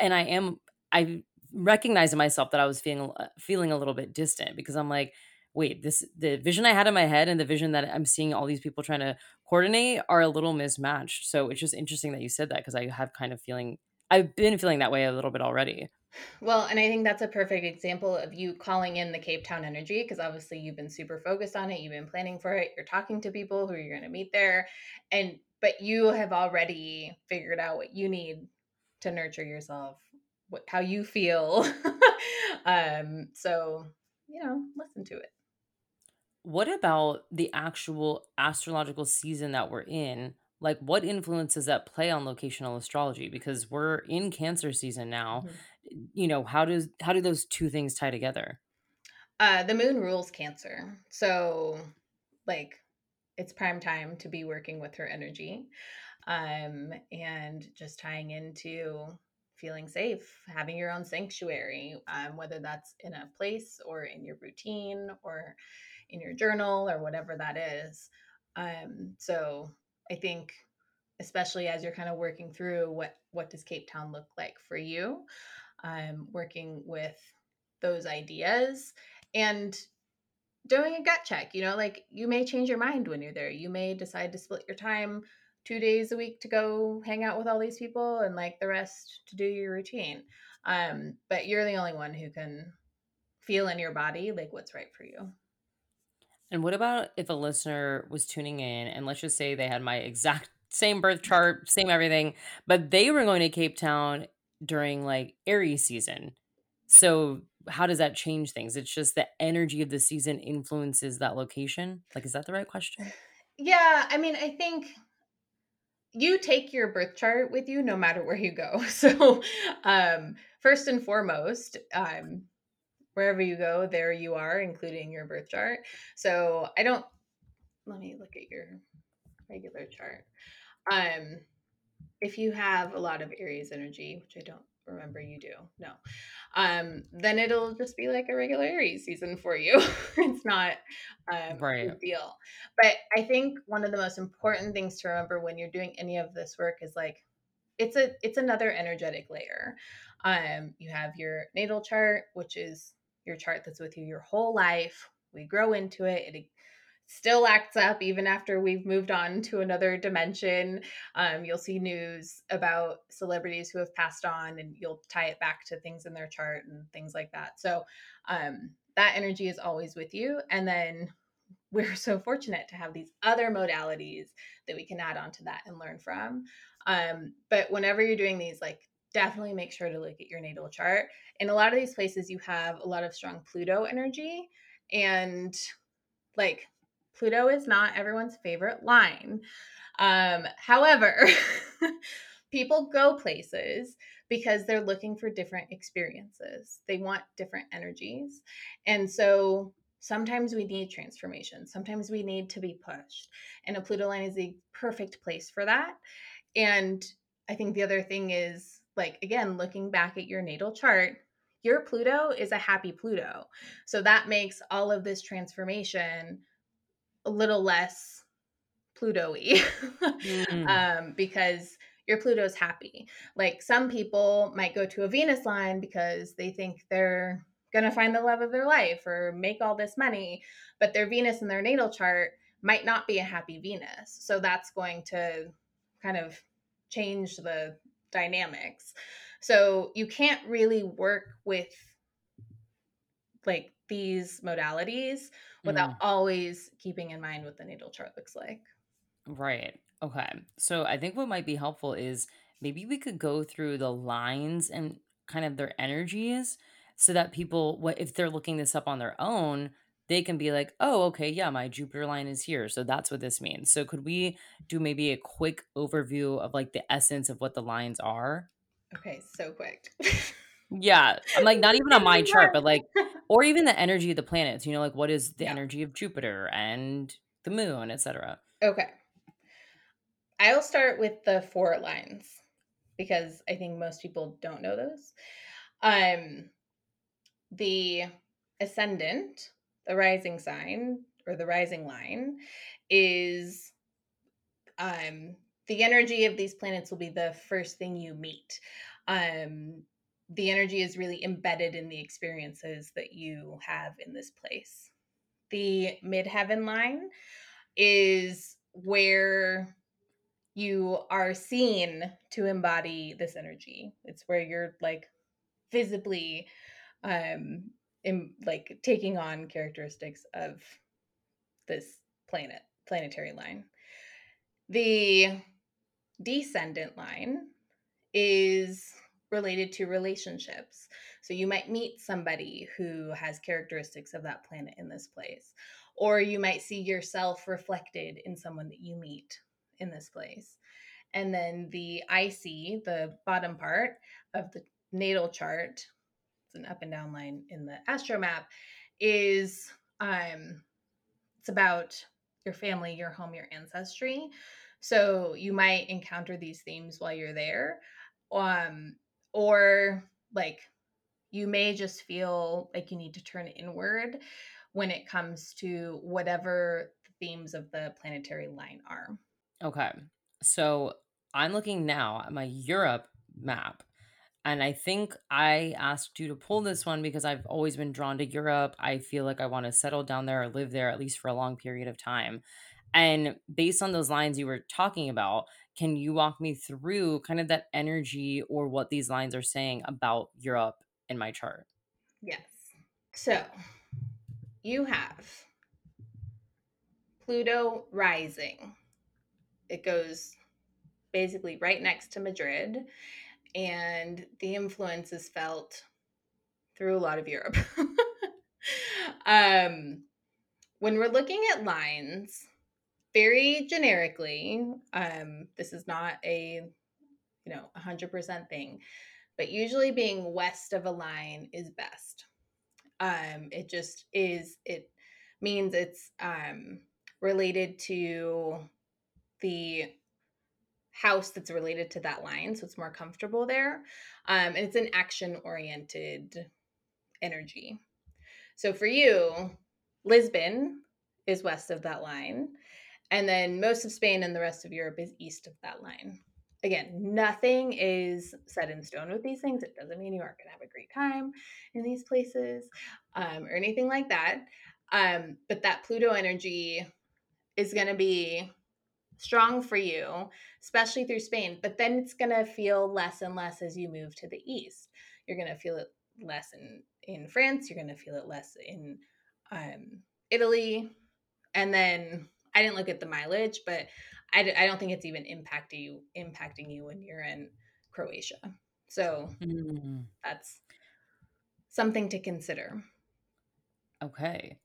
And I am, I recognize in myself that I was feeling uh, feeling a little bit distant because I'm like, wait, this the vision I had in my head and the vision that I'm seeing all these people trying to coordinate are a little mismatched. So it's just interesting that you said that because I have kind of feeling I've been feeling that way a little bit already. Well, and I think that's a perfect example of you calling in the Cape Town energy because obviously you've been super focused on it, you've been planning for it, you're talking to people who you're going to meet there, and but you have already figured out what you need to nurture yourself, what how you feel. um, so you know, listen to it. What about the actual astrological season that we're in? Like, what influences that play on locational astrology? Because we're in Cancer season now. Mhm. You know, how does how do those two things tie together? Uh, the moon rules Cancer, so like it's prime time to be working with her energy um, and just tying into feeling safe, having your own sanctuary, um, whether that's in a place or in your routine or in your journal or whatever that is. Um, so I think, especially as you're kind of working through what what does Cape Town look like for you, um, working with those ideas and doing a gut check. You know, like you may change your mind when you're there. You may decide to split your time two days a week to go hang out with all these people and like the rest to do your routine. Um, but you're the only one who can feel in your body like what's right for you. And what about if a listener was tuning in and let's just say they had my exact same birth chart, same everything, but they were going to Cape Town during like Aries season. So how does that change things? It's just the energy of the season influences that location. Like, is that the right question? Yeah, I mean, I think you take your birth chart with you no matter where you go. So, um, first and foremost, um, wherever you go, there you are, including your birth chart. So, I don't. Let me look at your regular chart. Um, if you have a lot of Aries energy, which I don't remember you do, no, um, then it'll just be like a regular Aries season for you. it's not um, right. a big deal. But I think one of the most important things to remember when you're doing any of this work is like it's a it's another energetic layer. Um, you have your natal chart, which is your chart that's with you your whole life. We grow into it. It still acts up even after we've moved on to another dimension. Um, you'll see news about celebrities who have passed on, and you'll tie it back to things in their chart and things like that. So um, that energy is always with you. And then we're so fortunate to have these other modalities that we can add on to that and learn from. Um, but whenever you're doing these, like definitely make sure to look at your natal chart. In a lot of these places, you have a lot of strong Pluto energy. And like Pluto is not everyone's favorite line. Um, however, people go places because they're looking for different experiences. They want different energies. And so sometimes we need transformation. Sometimes we need to be pushed. And a Pluto line is the perfect place for that. And I think the other thing is like, again, looking back at your natal chart, your Pluto is a happy Pluto. So that makes all of this transformation a little less Pluto-y mm. um, because your Pluto's happy. Like some people might go to a Venus line because they think they're gonna find the love of their life or make all this money, but their Venus in their natal chart might not be a happy Venus. So that's going to kind of change the dynamics. So you can't really work with like these modalities without mm. always keeping in mind what the natal chart looks like. Right. Okay. So I think what might be helpful is maybe we could go through the lines and kind of their energies so that people what if they're looking this up on their own they can be like oh okay yeah my jupiter line is here so that's what this means so could we do maybe a quick overview of like the essence of what the lines are okay so quick yeah i'm like not even on my chart but like or even the energy of the planets you know like what is the yeah. energy of jupiter and the moon etc okay. I'll start with the four lines because i think most people don't know those. Um the ascendant the rising sign or the rising line is um the energy of these planets will be the first thing you meet. Um the energy is really embedded in the experiences that you have in this place. The midheaven line is where you are seen to embody this energy. It's where you're like visibly um in, like taking on characteristics of this planet planetary line. The descendant line is related to relationships. So you might meet somebody who has characteristics of that planet in this place, or you might see yourself reflected in someone that you meet in this place. And then the IC, the bottom part of the natal chart, it's an up and down line in the astro map, is um it's about your family, your home, your ancestry. So you might encounter these themes while you're there. Um, or like you may just feel like you need to turn inward when it comes to whatever the themes of the planetary line are. Okay. So I'm looking now at my Europe map And I think I asked you to pull this one because I've always been drawn to Europe. I feel like I want to settle down there or live there at least for a long period of time. And based on those lines you were talking about, can you walk me through kind of that energy or what these lines are saying about Europe in my chart? Yes. So you have Pluto rising. It goes basically right next to Madrid, and the influence is felt through a lot of Europe. um, when we're looking at lines, very generically, um, this is not a you know 100% thing, but usually being west of a line is best. Um, it just is. It means it's um, related to the house that's related to that line so it's more comfortable there um, and it's an action oriented energy so for you lisbon is west of that line and then most of spain and the rest of europe is east of that line again nothing is set in stone with these things it doesn't mean you aren't going to have a great time in these places um, or anything like that um, but that pluto energy is going to be strong for you, especially through Spain. But then it's going to feel less and less as you move to the east. You're going to feel it less in in France. You're going to feel it less in um, Italy, and then I didn't look at the mileage, but I, I don't think it's even impacting you impacting you when you're in Croatia. So mm. that's something to consider. Okay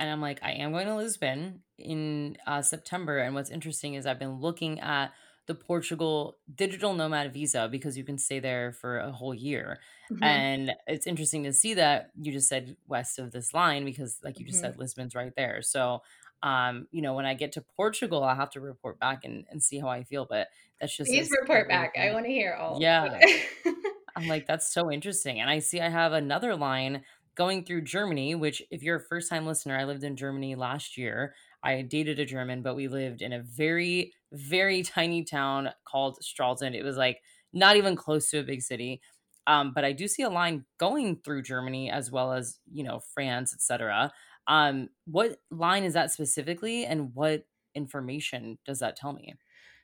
and I'm like, I am going to Lisbon in uh, September. And what's interesting is I've been looking at the Portugal digital nomad visa because you can stay there for a whole year. Mm-hmm. And it's interesting to see that you just said west of this line because, like you just mm-hmm. said, Lisbon's right there. So, um, you know, when I get to Portugal, I'll have to report back and, and see how I feel. But that's just please report back. I want to hear all. Yeah. I'm like, that's so interesting. And I see I have another line going through Germany, which, if you're a first time listener, I lived in Germany last year. I dated a German, but we lived in a very, very tiny town called Stralsund. It was like not even close to a big city. Um, but I do see a line going through Germany as well as, you know, France, etc. Um, what line is that specifically and what information does that tell me?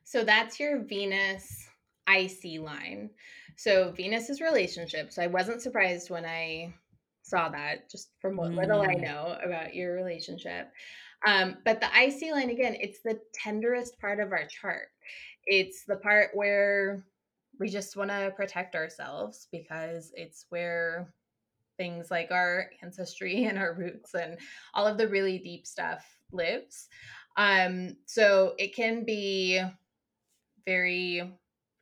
So that's your Venus IC line. So Venus is relationships. So I wasn't surprised when I saw that just from what mm. little I mm. know about your relationship. Um, but the IC line, again, it's the tenderest part of our chart. It's the part where we just want to protect ourselves because it's where things like our ancestry and our roots and all of the really deep stuff lives. Um, so it can be very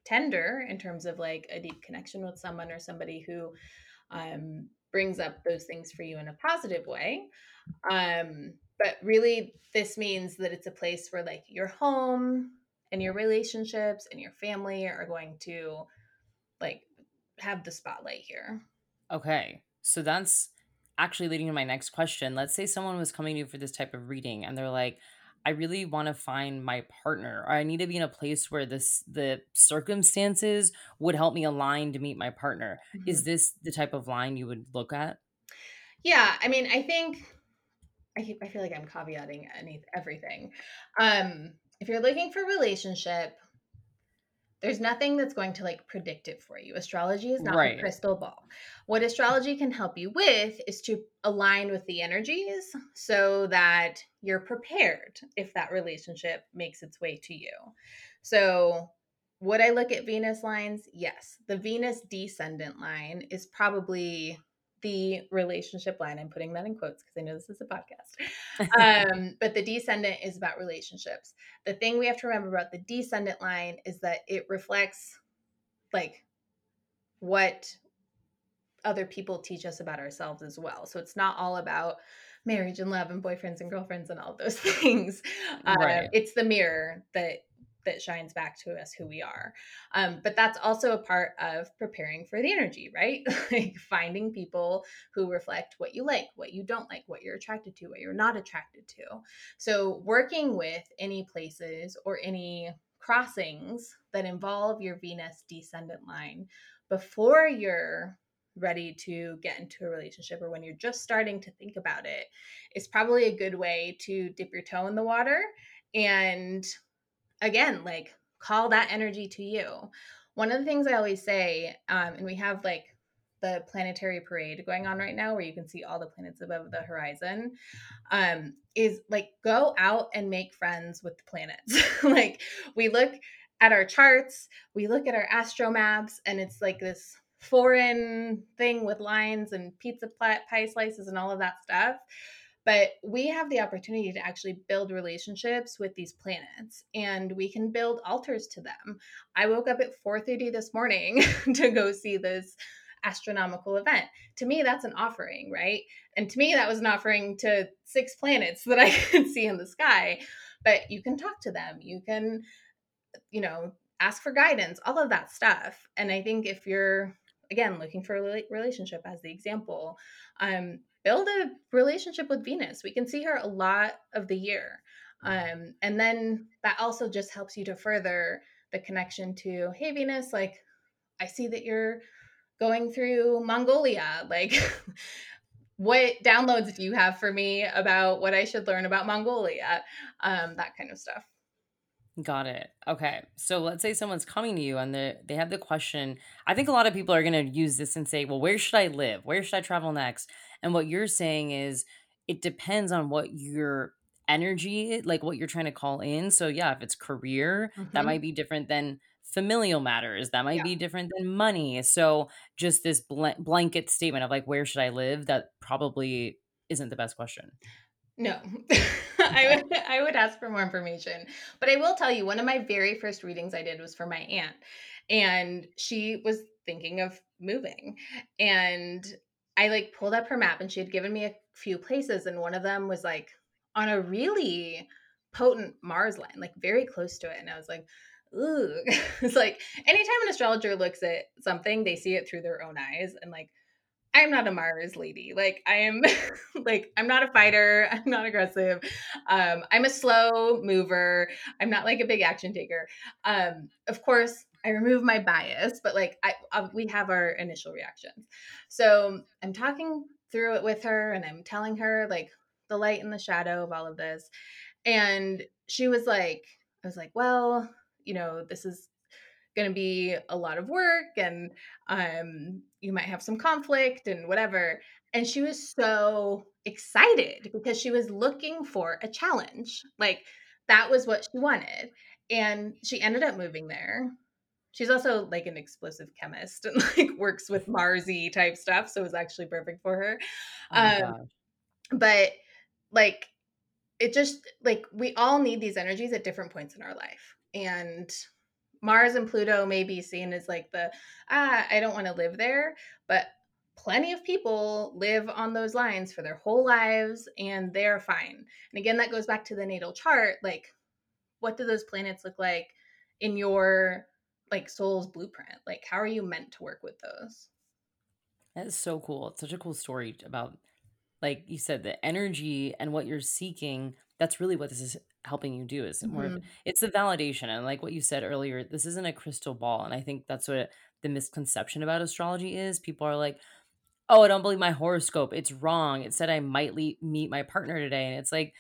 tender in terms of like a deep connection with someone or somebody who um, brings up those things for you in a positive way. Um, but really, this means that it's a place where like your home and your relationships and your family are going to like have the spotlight here. Okay. So that's actually leading to my next question. Let's say someone was coming to you for this type of reading and they're like, I really want to find my partner, or I need to be in a place where this the circumstances would help me align to meet my partner. Mm-hmm. Is this the type of line you would look at? Yeah, I mean, I think I, I feel like I'm caveating any everything. Um, if you're looking for relationship, there's nothing that's going to like predict it for you. Astrology is not right. a crystal ball. What astrology can help you with is to align with the energies so that you're prepared if that relationship makes its way to you. So, would I look at Venus lines? Yes. The Venus descendant line is probably the relationship line. I'm putting that in quotes because I know this is a podcast. um, but the descendant is about relationships. The thing we have to remember about the descendant line is that it reflects like what other people teach us about ourselves as well. So it's not all about marriage and love and boyfriends and girlfriends and all those things. Uh, right. It's the mirror that that shines back to us who we are. Um, but that's also a part of preparing for the energy, right? like finding people who reflect what you like, what you don't like, what you're attracted to, what you're not attracted to. So, working with any places or any crossings that involve your Venus descendant line before you're ready to get into a relationship or when you're just starting to think about it is probably a good way to dip your toe in the water and again like call that energy to you. One of the things i always say um, and we have like the planetary parade going on right now where you can see all the planets above the horizon um, is like go out and make friends with the planets. Like we look at our charts we look at our astro maps and it's like this foreign thing with lines and pizza pie slices and all of that stuff but we have the opportunity to actually build relationships with these planets and we can build altars to them. I woke up at 4.30 this morning to go see this astronomical event. To me that's an offering right? And to me that was an offering to six planets that i could see in the sky. But you can talk to them. You can you know ask for guidance all of that stuff. And i think if you're again looking for a relationship as the example um, build a relationship with venus we can see her a lot of the year um, and then that also just helps you to further the connection to hey venus like i see that you're going through mongolia like what downloads do you have for me about what i should learn about mongolia um, that kind of stuff Got it. Okay. So let's say someone's coming to you and they they have the question. I think a lot of people are going to use this and say, "Well, where should I live? Where should I travel next?" And what you're saying is it depends on what your energy, like what you're trying to call in. So yeah, if it's career, that mm-hmm. might be different than familial matters. That might Yeah. be different than money. So just this bl- blanket statement of like where should I live that probably isn't the best question. No, I would I would ask for more information. But I will tell you, one of my very first readings I did was for my aunt, and she was thinking of moving, and I like pulled up her map, and she had given me a few places, and one of them was like on a really potent Mars line, like very close to it, and I was like. Ooh, it's like anytime an astrologer looks at something, they see it through their own eyes, and like I'm not a Mars lady. Like I am like I'm not a fighter. I'm not aggressive. Um, I'm a slow mover. I'm not like a big action taker. Um, of course, I remove my bias, but like I, I uh, we have our initial reactions. So I'm talking through it with her and I'm telling her like the light and the shadow of all of this. And she was like, I was like, well, you know, this is going to be a lot of work and um, you might have some conflict and whatever. And she was so excited because she was looking for a challenge. Like that was what she wanted. And she ended up moving there. She's also like an explosive chemist and like works with Marsy type stuff. So it was actually perfect for her. Oh Um, but like it just like we all need these energies at different points in our life. And Mars and Pluto may be seen as like the ah, I don't want to live there, but plenty of people live on those lines for their whole lives and they're fine. And again, that goes back to the natal chart. Like, what do those planets look like in your like soul's blueprint? Like, how are you meant to work with those? That is so cool. It's such a cool story about like you said, the energy and what you're seeking. That's really what this is helping you do is more of mm-hmm. it's the validation and like what you said earlier this isn't a crystal ball and i think that's what the misconception about astrology is people are like oh i don't believe my horoscope it's wrong it said i might le- meet my partner today and it's like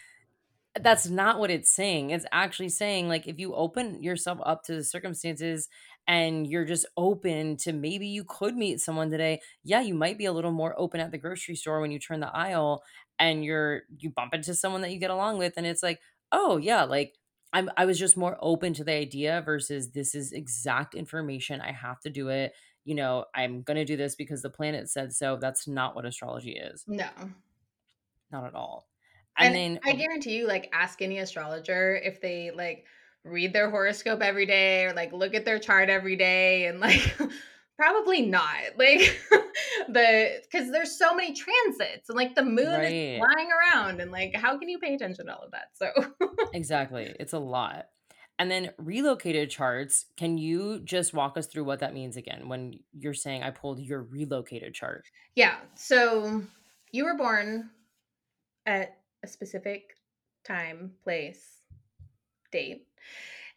that's not what it's saying. It's actually saying like if you open yourself up to the circumstances and you're just open to maybe you could meet someone today, yeah, you might be a little more open at the grocery store when you turn the aisle and you're you bump into someone that you get along with and it's like, "Oh, yeah, like I'm I was just more open to the idea versus this is exact information. I have to do it. You know, I'm going to do this because the planet said so. That's not what astrology is. No. Not at all. And And then I guarantee you, like, ask any astrologer if they like read their horoscope every day or like look at their chart every day and like probably not. Like the because there's so many transits and like the moon is flying around and like how can you pay attention to all of that? So Exactly. It's a lot. And then relocated charts, can you just walk us through what that means again when you're saying I pulled your relocated chart? yeah. So you were born at a specific time, place, date.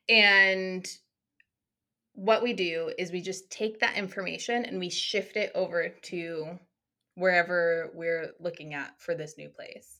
And what we do is we just take that information and we shift it over to wherever we're looking at for this new place.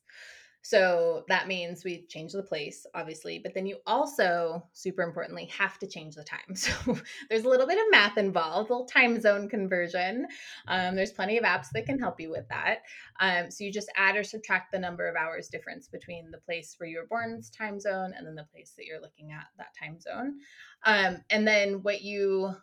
So that means we change the place, obviously, but then you also, super importantly, have to change the time. So there's a little bit of math involved, a little time zone conversion. Um, there's plenty of apps that can help you with that. Um, so you just add or subtract the number of hours difference between the place where you were born's time zone and then the place that you're looking at that time zone. Um, and then what you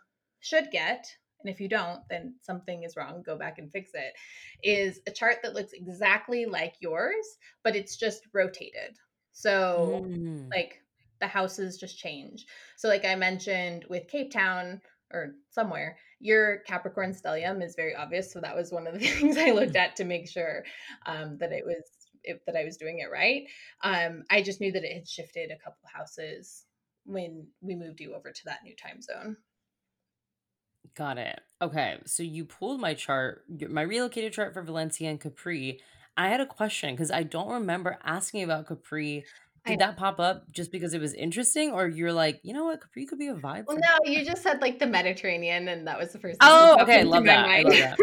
should get and if you don't, then something is wrong, go back and fix it, is a chart that looks exactly like yours, but it's just rotated. So, mm. like, the houses just change. So, like I mentioned with Cape Town or somewhere, your Capricorn stellium is very obvious. So, that was one of the things I looked at to make sure um, that it was. It, that I was doing it right. Um, I just knew that it had shifted a couple houses when we moved you over to that new time zone. Got it. Okay. So you pulled my chart, my relocated chart for Valencia and Capri. I had a question because I don't remember asking about Capri. Did that pop up just because it was interesting, or you're like, you know what, Capri could be a vibe? Well, no, you just said like the Mediterranean, and that was the first. Oh, okay, love that. I love that.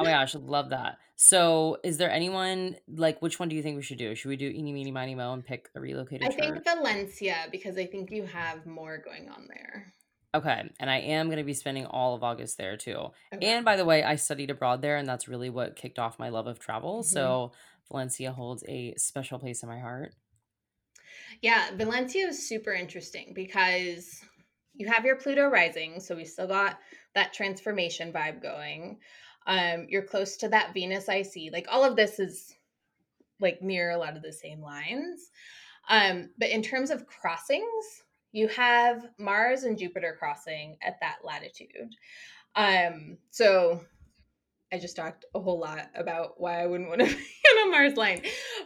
oh my gosh, love that. So, is there anyone like which one do you think we should do? Should we do Eeny, Meeny, Miny, Mo and pick a relocated? I chart? think Valencia because I think you have more going on there. Okay. And I am going to be spending all of August there too. Okay. And by the way, I studied abroad there, and that's really what kicked off my love of travel. Mm-hmm. So Valencia holds a special place in my heart. Yeah. Valencia is super interesting because you have your Pluto rising. So we still got that transformation vibe going. Um, you're close to that Venus IC. Like all of this is like near a lot of the same lines. Um, but in terms of crossings, you have Mars and Jupiter crossing at that latitude. Um, so I just talked a whole lot about why I wouldn't want to be on a Mars line.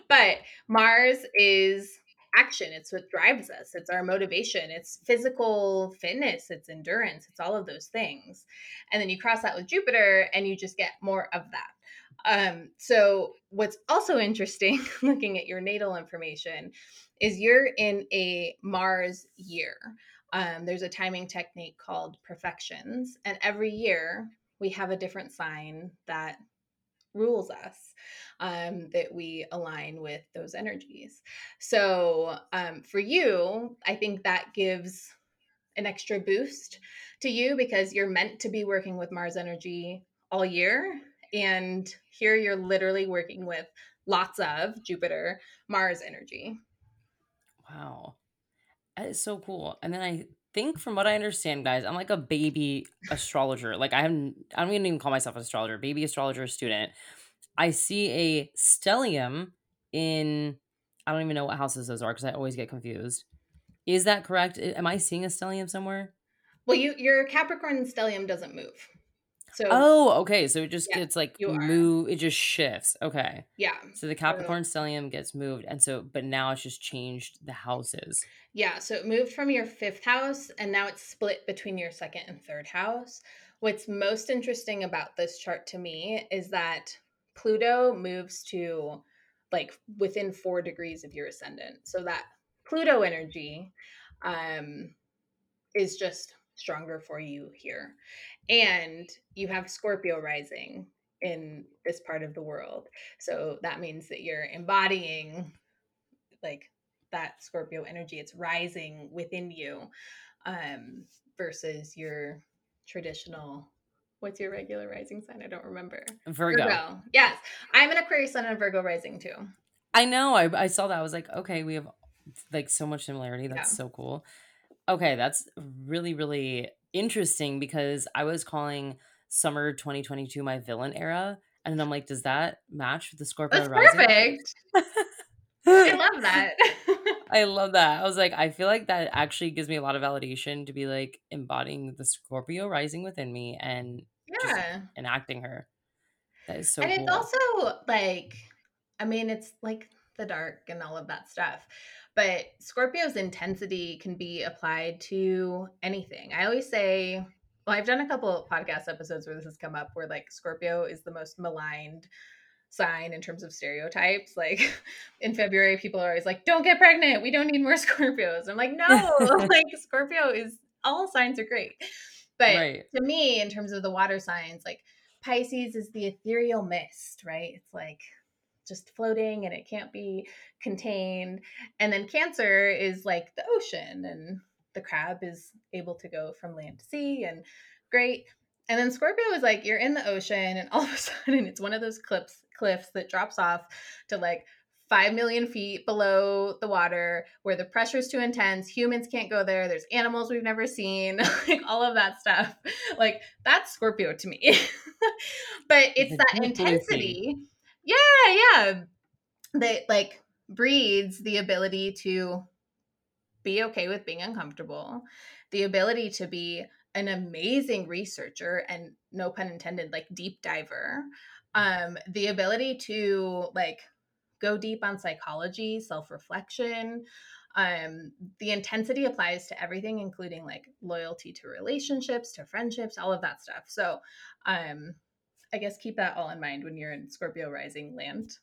But Mars is action. It's what drives us. It's our motivation. It's physical fitness. It's endurance. It's all of those things. And then you cross that with Jupiter and you just get more of that. Um, so, what's also interesting looking at your natal information is you're in a Mars year. Um, there's a timing technique called profections, and every year we have a different sign that rules us um, that we align with those energies. So, um, for you, I think that gives an extra boost to you because you're meant to be working with Mars energy all year and here you're literally working with lots of Jupiter, Mars energy. Wow. That is so cool. And then I think from what I understand, guys, I'm like a baby astrologer. Like I haven't I don't even call myself an astrologer, baby astrologer student. I see a stellium in I don't even know what houses those are because I always get confused. Is that correct? Am I seeing a stellium somewhere? Well, you your Capricorn stellium doesn't move. So Oh, okay. So it just yeah, gets like move it just shifts. Okay. Yeah. So the Capricorn so, stellium gets moved and so but now it's just changed the houses. Yeah, so it moved from your 5th house and now it's split between your second and third house. What's most interesting about this chart to me is that Pluto moves to like within 4 degrees of your ascendant. So that Pluto energy um is just stronger for you here. And you have Scorpio rising in this part of the world. So that means that you're embodying like that Scorpio energy. It's rising within you um, versus your traditional. What's your regular rising sign? I don't remember. Virgo. Virgo. Yes. I'm an Aquarius sun and Virgo rising too. I know. I, I saw that. I was like, okay, we have like so much similarity. That's yeah. so cool. Okay, that's really, really interesting because I was calling summer 2022 my villain era. And then I'm like, does that match with the Scorpio That's rising? perfect. I love that. I love that. I was like, I feel like that actually gives me a lot of validation to be like embodying the Scorpio rising within me and yeah, enacting her. That is so. And cool. it's also like, I mean, it's like the dark and all of that stuff. But Scorpio's intensity can be applied to anything. I always say, well, I've done a couple podcast episodes where this has come up where like Scorpio is the most maligned sign in terms of stereotypes. Like in February, people are always like, don't get pregnant. We don't need more Scorpios. I'm like, no, like Scorpio is all signs are great. But right. to me, in terms of the water signs, like Pisces is the ethereal mist, right? It's like just floating and it can't be contained. And then Cancer is like the ocean and the crab is able to go from land to sea and great. And then Scorpio is like you're in the ocean and all of a sudden it's one of those cliffs cliffs that drops off to like 5 million feet below the water where the pressure is too intense. Humans can't go there. There's animals we've never seen, like all of that stuff. Like that's Scorpio to me. but it's that intensity. Yeah, yeah. That like breeds the ability to be okay with being uncomfortable, the ability to be an amazing researcher and no pun intended like deep diver um the ability to like go deep on psychology self-reflection um the intensity applies to everything including like loyalty to relationships to friendships all of that stuff so um i guess keep that all in mind when you're in scorpio rising land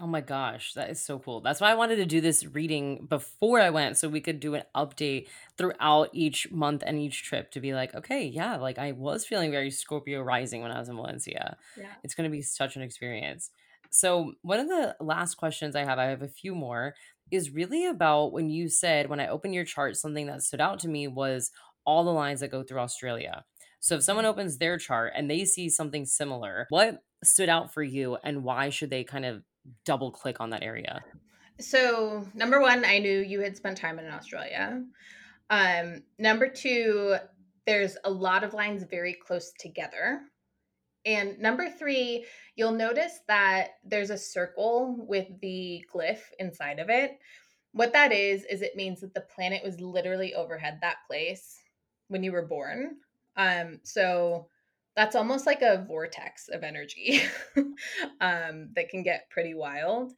Oh my gosh, that is so cool. That's why I wanted to do this reading before I went so we could do an update throughout each month and each trip to be like, okay, yeah, like I was feeling very Scorpio rising when I was in Valencia. Yeah. It's going to be such an experience. So, one of the last questions I have, I have a few more, is really about when you said, when I opened your chart, something that stood out to me was all the lines that go through Australia. So, if someone opens their chart and they see something similar, what stood out for you and why should they kind of double click on that area? So, number one, I knew you had spent time in Australia. Um, number two, there's a lot of lines very close together. And number three, you'll notice that there's a circle with the glyph inside of it. What that is, is it means that the planet was literally overhead that place when you were born. Um, so that's almost like a vortex of energy um, that can get pretty wild.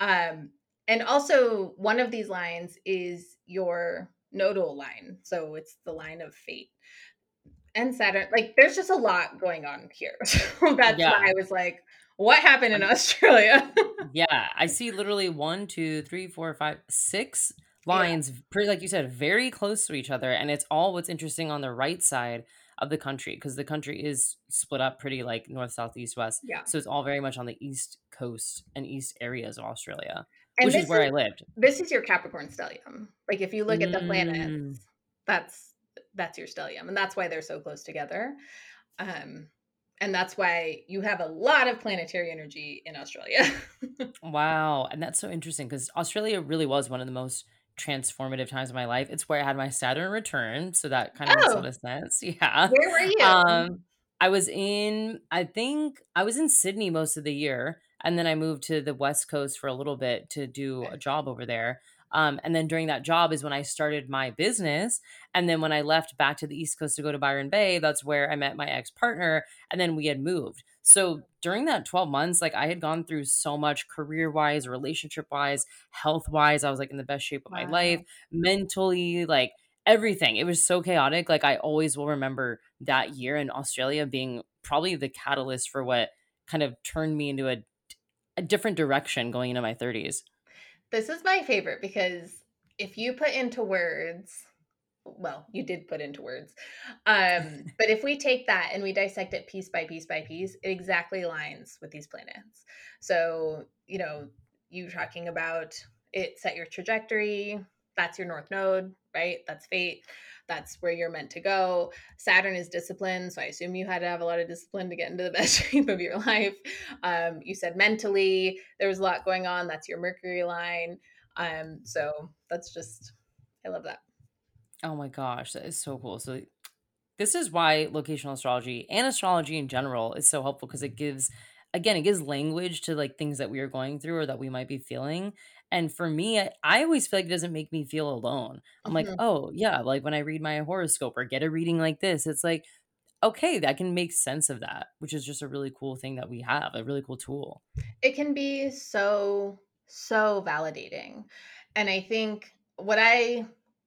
Um, and also, one of these lines is your nodal line. So it's the line of fate. And Saturn, like, there's just a lot going on here. So that's yeah. why I was like, what happened in Australia? yeah, I see literally one, two, three, four, five, six lines, yeah. pretty, like you said, very close to each other. And it's all what's interesting on the right side of the country because the country is split up pretty like north, south, east, west. Yeah. So it's all very much on the east coast and east areas of Australia, and which is where is, I lived. This is your Capricorn stellium. Like if you look at the planets, mm. that's that's your stellium, and that's why they're so close together. Um, and that's why you have a lot of planetary energy in Australia. wow, and that's so interesting because Australia really was one of the most transformative times of my life. It's where I had my Saturn return, so that kind of oh. makes a lot of sense. Yeah. Where were you? Um, I was in, I think I was in Sydney most of the year, and then I moved to the West Coast for a little bit to do a job over there. Um, and then during that job is when I started my business. And then when I left back to the East Coast to go to Byron Bay, that's where I met my ex partner. And then we had moved. So during that 12 months, like I had gone through so much career wise, relationship wise, health wise. I was like in the best shape of wow. my life, mentally, like everything. It was so chaotic. Like I always will remember that year in Australia being probably the catalyst for what kind of turned me into a, a different direction going into my 30s. This is my favorite because if you put into words well, you did put into words. Um, but if we take that and we dissect it piece by piece by piece, it exactly aligns with these planets. So, you know, you talking about it set your trajectory, that's your north node, right? That's fate. That's where you're meant to go. Saturn is discipline. So I assume you had to have a lot of discipline to get into the best shape of your life. Um, you said mentally, there was a lot going on. That's your Mercury line. Um, so that's just, I love that. Oh my gosh, that is so cool. So this is why locational astrology and astrology in general is so helpful because it gives again, it gives language to like things that we are going through or that we might be feeling. And for me, I, I always feel like it doesn't make me feel alone. I'm mm-hmm. like, oh yeah, like when I read my horoscope or get a reading like this, it's like, okay, that can make sense of that, which is just a really cool thing that we have, a really cool tool. It can be so, so validating. And I think what I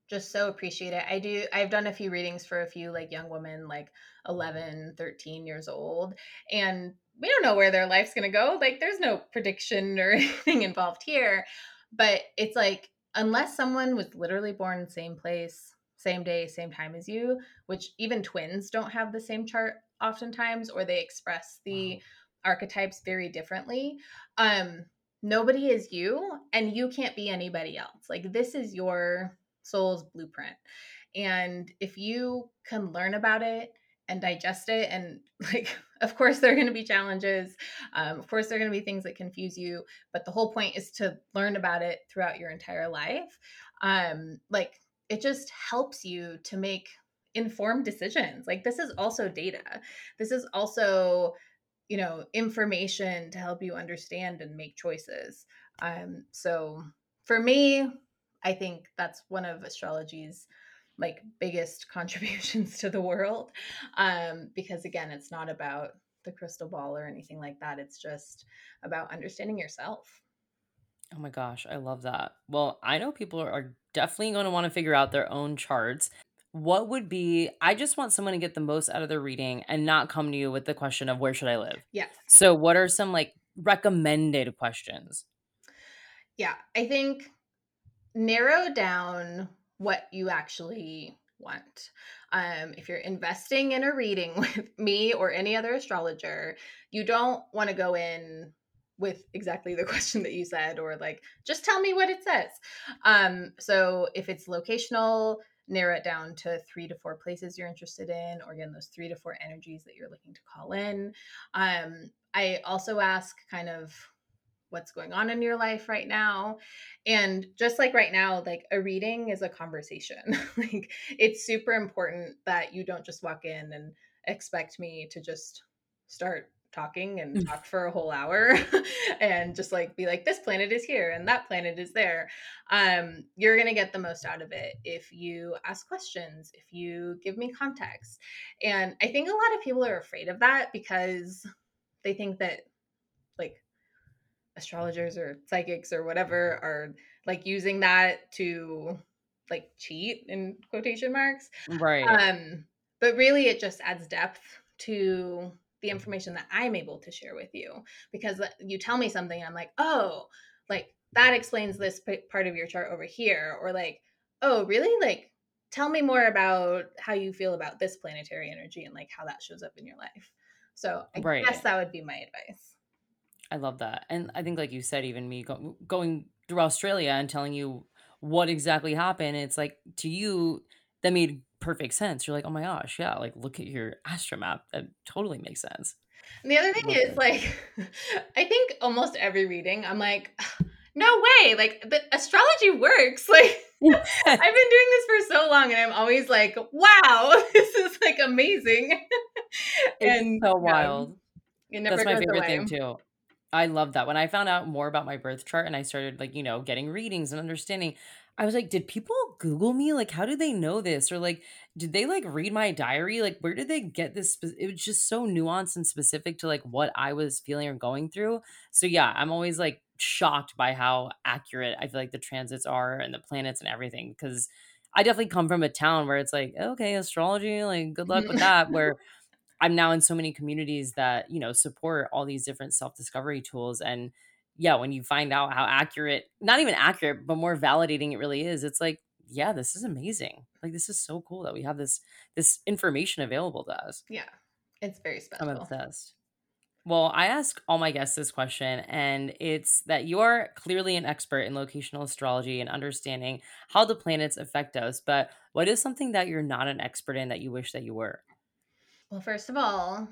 just so appreciate it. I do I've done a few readings for a few like young women like 11, 13 years old and we don't know where their life's going to go. Like there's no prediction or anything involved here, but it's like unless someone was literally born in the same place, same day, same time as you, which even twins don't have the same chart oftentimes, or they express the wow. archetypes very differently. Um, nobody is you, and you can't be anybody else. Like, this is your soul's blueprint. And if you can learn about it and digest it, and like, of course, there are going to be challenges. Um, of course, there are going to be things that confuse you, but the whole point is to learn about it throughout your entire life. Um, like, it just helps you to make informed decisions. Like this is also data. This is also, you know, information to help you understand and make choices. Um, so for me, I think that's one of astrology's like biggest contributions to the world. Um, because again, it's not about the crystal ball or anything like that. It's just about understanding yourself. Oh my gosh, I love that. Well, I know people are definitely going to want to figure out their own charts. What would be, I just want someone to get the most out of their reading and not come to you with the question of where should I live? yeah So, what are some like recommended questions? Yeah, I think narrow down what you actually want. Um, if you're investing in a reading with me or any other astrologer, you don't want to go in with exactly the question that you said or like just tell me what it says um so if it's locational narrow it down to three to four places you're interested in or again those three to four energies that you're looking to call in um i also ask kind of what's going on in your life right now. And just like right now like a reading is a conversation. Like it's super important that you don't just walk in and expect me to just start talking and mm. talk for a whole hour and just like be like this planet is here and that planet is there. Um you're going to get the most out of it if you ask questions if you give me context. And i think a lot of people are afraid of that because they think that astrologers or psychics or whatever are like using that to like cheat in quotation marks right um but really it just adds depth to the information that I'm able to share with you because you tell me something I'm like, "Oh, like that explains this part of your chart over here." Or like, "Oh, really? Like tell me more about how you feel about this planetary energy and like how that shows up in your life." So, I right. guess that would be my advice. I love that. And I think like you said even me go- going through Australia and telling you what exactly happened, it's like to you that made perfect sense. You're like, oh my gosh, yeah, like look at your astromap. That totally makes sense. And the other thing is like, I think almost every reading, I'm like, no way, like the astrology works. Like I've been doing this for so long, and I'm always like, wow, this is like amazing. and so wild. Yeah, That's my favorite away. thing too. I love that. When I found out more about my birth chart and I started like, you know, getting readings and understanding, I was like, did people Google me? Like, how did they know this? Or like, did they like read my diary? Like, where did they get this? It was just so nuanced and specific to like what I was feeling or going through. So yeah, I'm always like shocked by how accurate I feel like the transits are and the planets and everything. Cause I definitely come from a town where it's like, okay, astrology, like good luck with mm-hmm. that. Where I'm now in so many communities that, you know, support all these different self-discovery tools. And yeah, when you find out how accurate, not even accurate, but more validating it really is, it's like, yeah, this is amazing. Like this is so cool that we have this this information available to us. Yeah. It's very special. I'm obsessed. Well, I ask all my guests this question, and it's that you are clearly an expert in locational astrology and understanding how the planets affect us. But what is something that you're not an expert in that you wish that you were? Well, first of all,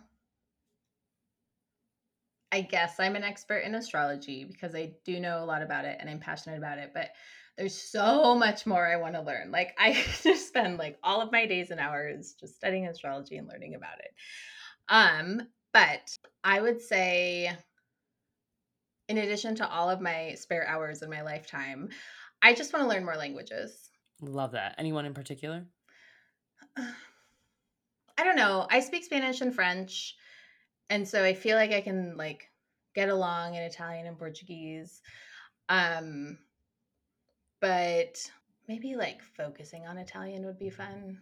I guess I'm an expert in astrology because I do know a lot about it and I'm passionate about it, but there's so much more I want to learn. Like I just spend like all of my days and hours just studying astrology and learning about it. Um, but I would say in addition to all of my spare hours in my lifetime, I just want to learn more languages. Love that. Anyone in particular? I don't know. I speak Spanish and French and so I feel like I can like get along in Italian and Portuguese. Um but maybe like focusing on Italian would be fun.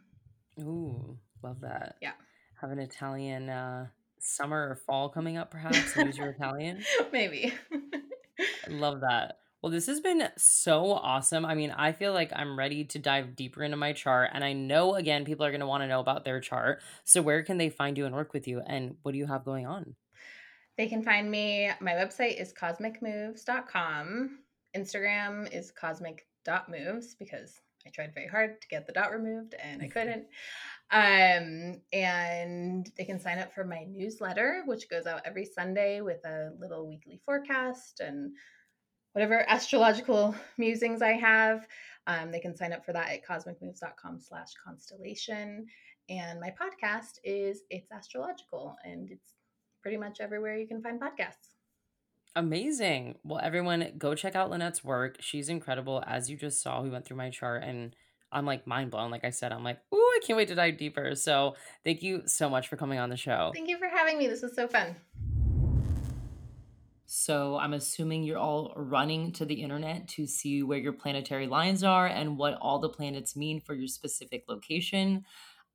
Ooh, love that. Yeah. Have an Italian uh summer or fall coming up perhaps use your Italian? Maybe. I love that. Well, this has been so awesome. I mean, I feel like I'm ready to dive deeper into my chart. And I know, again, people are going to want to know about their chart. So, where can they find you and work with you? And what do you have going on? They can find me. My website is cosmicmoves.com. Instagram is cosmic.moves because I tried very hard to get the dot removed and I couldn't. Um, and they can sign up for my newsletter, which goes out every Sunday with a little weekly forecast and whatever astrological musings I have. Um, they can sign up for that at cosmicmoves.com slash constellation. And my podcast is It's Astrological, and it's pretty much everywhere you can find podcasts. Amazing. Well, everyone, go check out Lynette's work. She's incredible. As you just saw, we went through my chart and I'm like mind blown. Like I said, I'm like, ooh, I can't wait to dive deeper. So thank you so much for coming on the show. Thank you for having me. This was so fun. So I'm assuming you're all running to the internet to see where your planetary lines are and what all the planets mean for your specific location.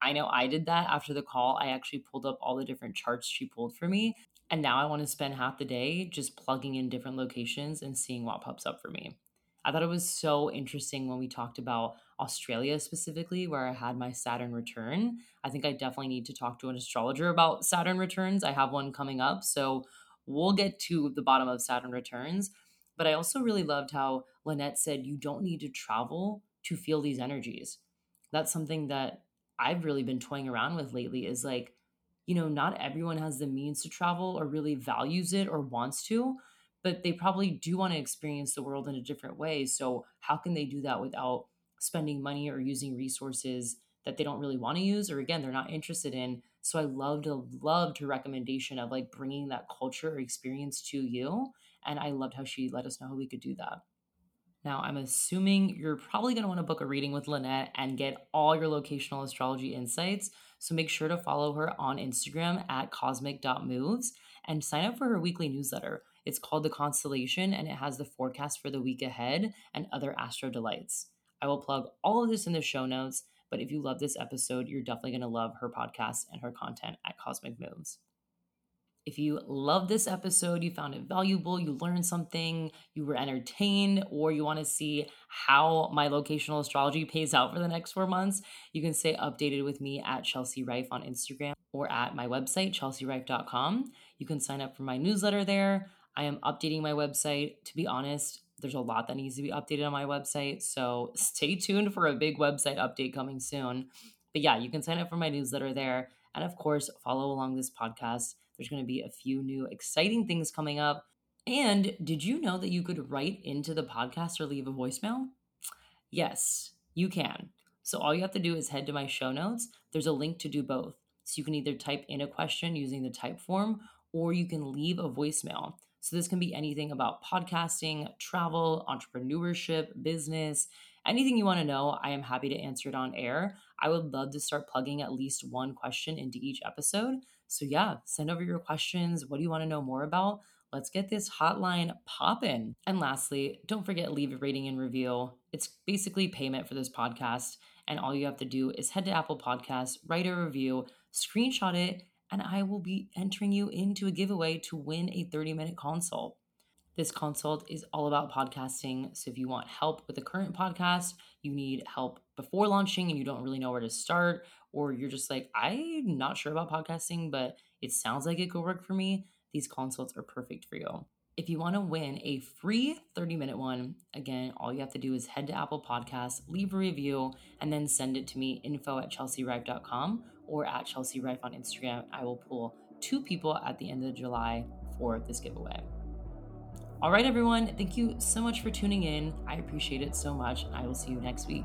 I know I did that after the call. I actually pulled up all the different charts she pulled for me. And now I want to spend half the day just plugging in different locations and seeing what pops up for me. I thought it was so interesting when we talked about Australia specifically, where I had my Saturn return. I think I definitely need to talk to an astrologer about Saturn returns. I have one coming up. So We'll get to the bottom of Saturn returns. But I also really loved how Lynette said you don't need to travel to feel these energies. That's something that I've really been toying around with lately is like, you know, not everyone has the means to travel or really values it or wants to, but they probably do want to experience the world in a different way. So, how can they do that without spending money or using resources that they don't really want to use or again, they're not interested in? So I loved loved her recommendation of like bringing that culture or experience to you, and I loved how she let us know how we could do that. Now, I'm assuming you're probably going to want to book a reading with Lynette and get all your locational astrology insights. So make sure to follow her on Instagram at cosmic.moves and sign up for her weekly newsletter. It's called The Constellation and it has the forecast for the week ahead and other astro delights. I will plug all of this in the show notes. But if you love this episode, you're definitely going to love her podcast and her content at Cosmic Moves. If you love this episode, you found it valuable, you learned something, you were entertained, or you want to see how my locational astrology pays out for the next four months, you can stay updated with me at Chelsea Rife on Instagram or at my website, chelsearife.com. You can sign up for my newsletter there. I am updating my website. To be honest, there's a lot that needs to be updated on my website. So stay tuned for a big website update coming soon. But yeah, you can sign up for my newsletter there. And of course, follow along this podcast. There's going to be a few new exciting things coming up. And did you know that you could write into the podcast or leave a voicemail? Yes, you can. So all you have to do is head to my show notes. There's a link to do both. So you can either type in a question using the Typeform or you can leave a voicemail. So, this can be anything about podcasting, travel, entrepreneurship, business, anything you want to know. I am happy to answer it on air. I would love to start plugging at least one question into each episode. So, yeah, send over your questions. What do you want to know more about? Let's get this hotline popping. And lastly, don't forget leave a rating and review. It's basically payment for this podcast. And all you have to do is head to Apple Podcasts, write a review, screenshot it, and I will be entering you into a giveaway to win a 30 minute consult. This consult is all about podcasting. So if you want help with the current podcast, you need help before launching and you don't really know where to start, or you're just like, I'm not sure about podcasting, but it sounds like it could work for me, these consults are perfect for you. If you want to win a free 30 minute one, again, all you have to do is head to Apple Podcasts, leave a review, and then send it to me info at chelsearife.com or at Chelsea Rife on Instagram. I will pull two people at the end of July for this giveaway. All right, everyone, thank you so much for tuning in. I appreciate it so much, and I will see you next week.